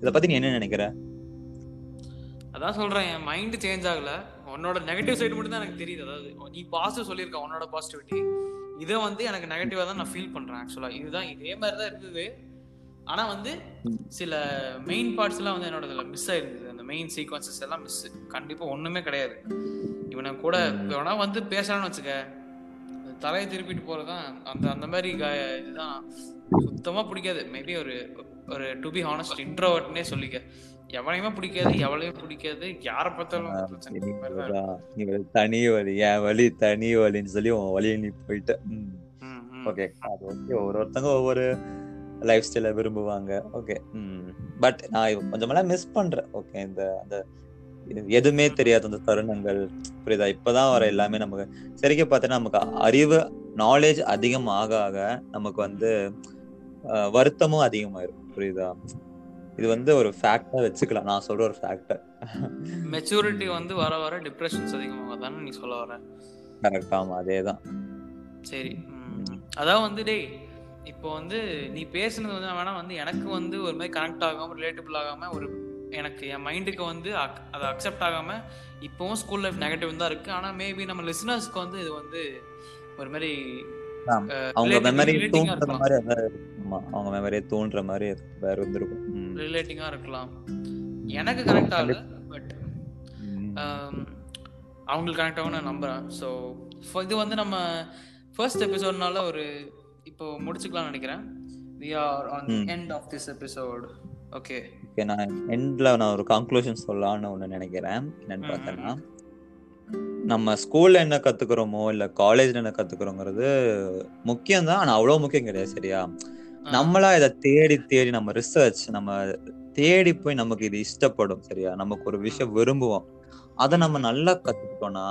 இதை பற்றி நீ என்ன நினைக்கிற? அதான் சொல்கிறேன் என் மைண்டு சேஞ்ச் ஆகல. உன்னோட நெகட்டிவ் சைடு மட்டும் தான் எனக்கு தெரியுது. அதாவது நீ பாசிட்டிவ் சொல்லியிருக்க உன்னோட பாசிட்டிவிட்டி இதை வந்து எனக்கு நெகட்டிவாக தான் நான் ஃபீல் பண்ணுறேன் ஆக்சுவலாக இதுதான் இதே மாதிரி தான் இருந்தது ஆனால் வந்து சில மெயின் பார்ட்ஸ்லாம் வந்து என்னோட இதில் மிஸ் ஆயிருந்தது. அந்த மெயின் சீக்வன்சஸ் எல்லாம் மிஸ் கண்டிப்பாக ஒன்றுமே கிடையாது. இவனை கூட இவனா வந்து பேசுறான்னு வச்சுக்க தலையை திருப்பிட்டு போறதுதான் அந்த அந்த மாதிரி இதுதான் சுத்தமா பிடிக்காது. மேபி ஒரு ஒரு டு பி ஹானஸ்ட் இன்ட்ரோவர்ட்னே சொல்லிக்க. எவனையுமே பிடிக்காது எவளையும் பிடிக்காது யாரை பார்த்தாலும் தான் வழி என் வழி தனி வழின்னு சொல்லி உன் வழியை நீ போயிட்ட. ஓகே அது ஓகே ஒரு ஒருத்தங்க ஒவ்வொரு லைஃப் ஸ்டைல விரும்புவாங்க ஓகே பட் நான் கொஞ்சமெல்லாம் மிஸ் பண்றேன். ஓகே இந்த அந்த எதுவுமே தெரியாத அந்த தருணங்கள். புரியுதா? இப்பதான் வர எல்லாமே நமக்கு சரிக்க பார்த்தீங்கன்னா நமக்கு அறிவு நாலேஜ் அதிகம் ஆக ஆக நமக்கு வந்து வருத்தமும் அதிகமாயிரும். புரியுதா? இது வந்து ஒரு ஃபேக்டா வச்சுக்கலாம். நான் சொல்ற ஒரு ஃபேக்டர் மெச்சூரிட்டி வந்து வர வர டிப்ரெஷன்ஸ் அதிகமாக தானே நீ சொல்ல வர? கரெக்ட் ஆமா அதேதான். சரி. ம். அதான் வந்து டேய் இப்போ வந்து நீ பேசுனது வந்து வேணா வந்து எனக்கு வந்து ஒரு மாதிரி கனெக்ட் ஆகாம ரிலேட்டபிள் ஆகாம ஒரு எனக்கு என் மைண்டுக்கு வந்து ac- அதை அக்செப்ட் ஆகாம இப்போவும் ஸ்கூல் லைஃப் நெகட்டிவ் தான் இருக்கு. ஆனா மேபி நம்ம லிசனர்ஸ்க்கு வந்து இது வந்து ஒரு மாதிரி அவங்க மெமரி தூண்டுற மாதிரி அவங்க மெமரியை தூண்டுற மாதிரி வேற இருந்திருக்கும். ரிலேட்டிங்கா இருக்கலாம். எனக்கு கனெக்ட் ஆகல பட். அவங்களுக்கு கனெக்ட் ஆகும் நான் நம்புறேன். ஸோ இது வந்து நம்ம ஃபர்ஸ்ட் எபிசோட்னால ஒரு இப்போ முடிச்சுக்கலாம்னு நினைக்கிறேன். We are on. End of this episode okay okay நான் எண்ட்ல நான் ஒரு கன்க்ளூஷன் சொல்லலாம்னு ஒண்ணு நினைக்கிறேன். என்னன்னு பார்த்தேன்னா நம்ம ஸ்கூல்ல என்ன கத்துக்கிறோமோ இல்ல காலேஜ்ல என்ன கத்துக்கிறோங்கிறது முக்கியம் தான் ஆனா அவ்வளவு முக்கியம் கிடையாது சரியா? நம்மளா இதை தேடி தேடி நம்ம ரிசர்ச் நம்ம தேடி போய் நமக்கு இது இஷ்டப்படும் சரியா? நமக்கு ஒரு விஷயம் விரும்புவோம். அதை நம்ம நல்லா கத்துக்கிட்டோம்னா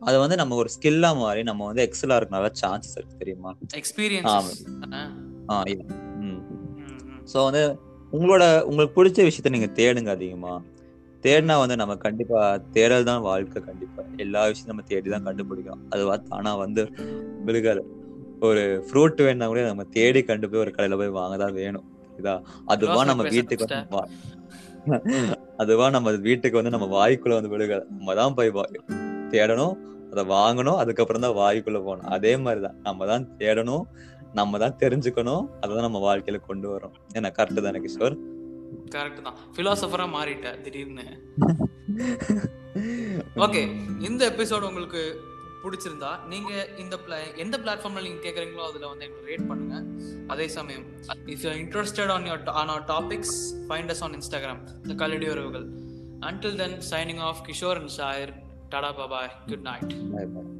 அது வந்து நம்ம ஒரு ஸ்கில்லா மாறி நம்ம வந்து எக்ஸலா இருக்க நல்ல சான்சஸ் இருக்கு தெரியுமா? எக்ஸ்பீரியன்ஸ் ஆ. இல்ல ம். ஸோ வந்து உங்களோட உங்களுக்கு பிடிச்ச விஷயத்த நீங்க தேடுங்க அதிகமா. தேடினா வந்து நம்ம கண்டிப்பா தேடல் தான் வாழ்க்கை கண்டிப்பா. எல்லா விஷயத்தையும் நம்ம தேடி தான் கண்டுபிடிக்கணும். அது ஆனா வந்து விழுகாது ஒரு ஃப்ரூட் வேணா கூட நம்ம தேடி கண்டு போய் ஒரு கடையில போய் வாங்க தான் வேணும். இதா அதுவா நம்ம வீட்டுக்கு வந்து அதுவா நம்ம வீட்டுக்கு வந்து நம்ம வாய்க்குள்ள வந்து விழுகாது நம்ம தான் போய் தேடணும் அதை வாங்கணும் அதுக்கப்புறம் தான் வாய்க்குள்ள போகணும். அதே மாதிரிதான். நம்ம தான் தேடணும் நம்ம தான் தெரிஞ்சுக்கணும். அதை நம்ம வாழ்க்கையில கொண்டு வரோம். என்ன கரெக்ட் தானே கிஷோர்? கரெக்ட் தான். ஃபிலாசபரா மாறிட்ட திடீர்னு. ஓகே இந்த எபிசோட் உங்களுக்கு பிடிச்சிருந்தா நீங்க இந்த எந்த பிளாட்ஃபார்ம்ல நீங்க கேக்குறீங்களோ அதுல வந்து எங்களுக்கு ரேட் பண்ணுங்க. அதே சமயம் if you interested on your on our topics find us on Instagram இந்த கல்லடி உறவுகள் until then signing off Kishore and சாயர் tata bye bye good night Bye bye.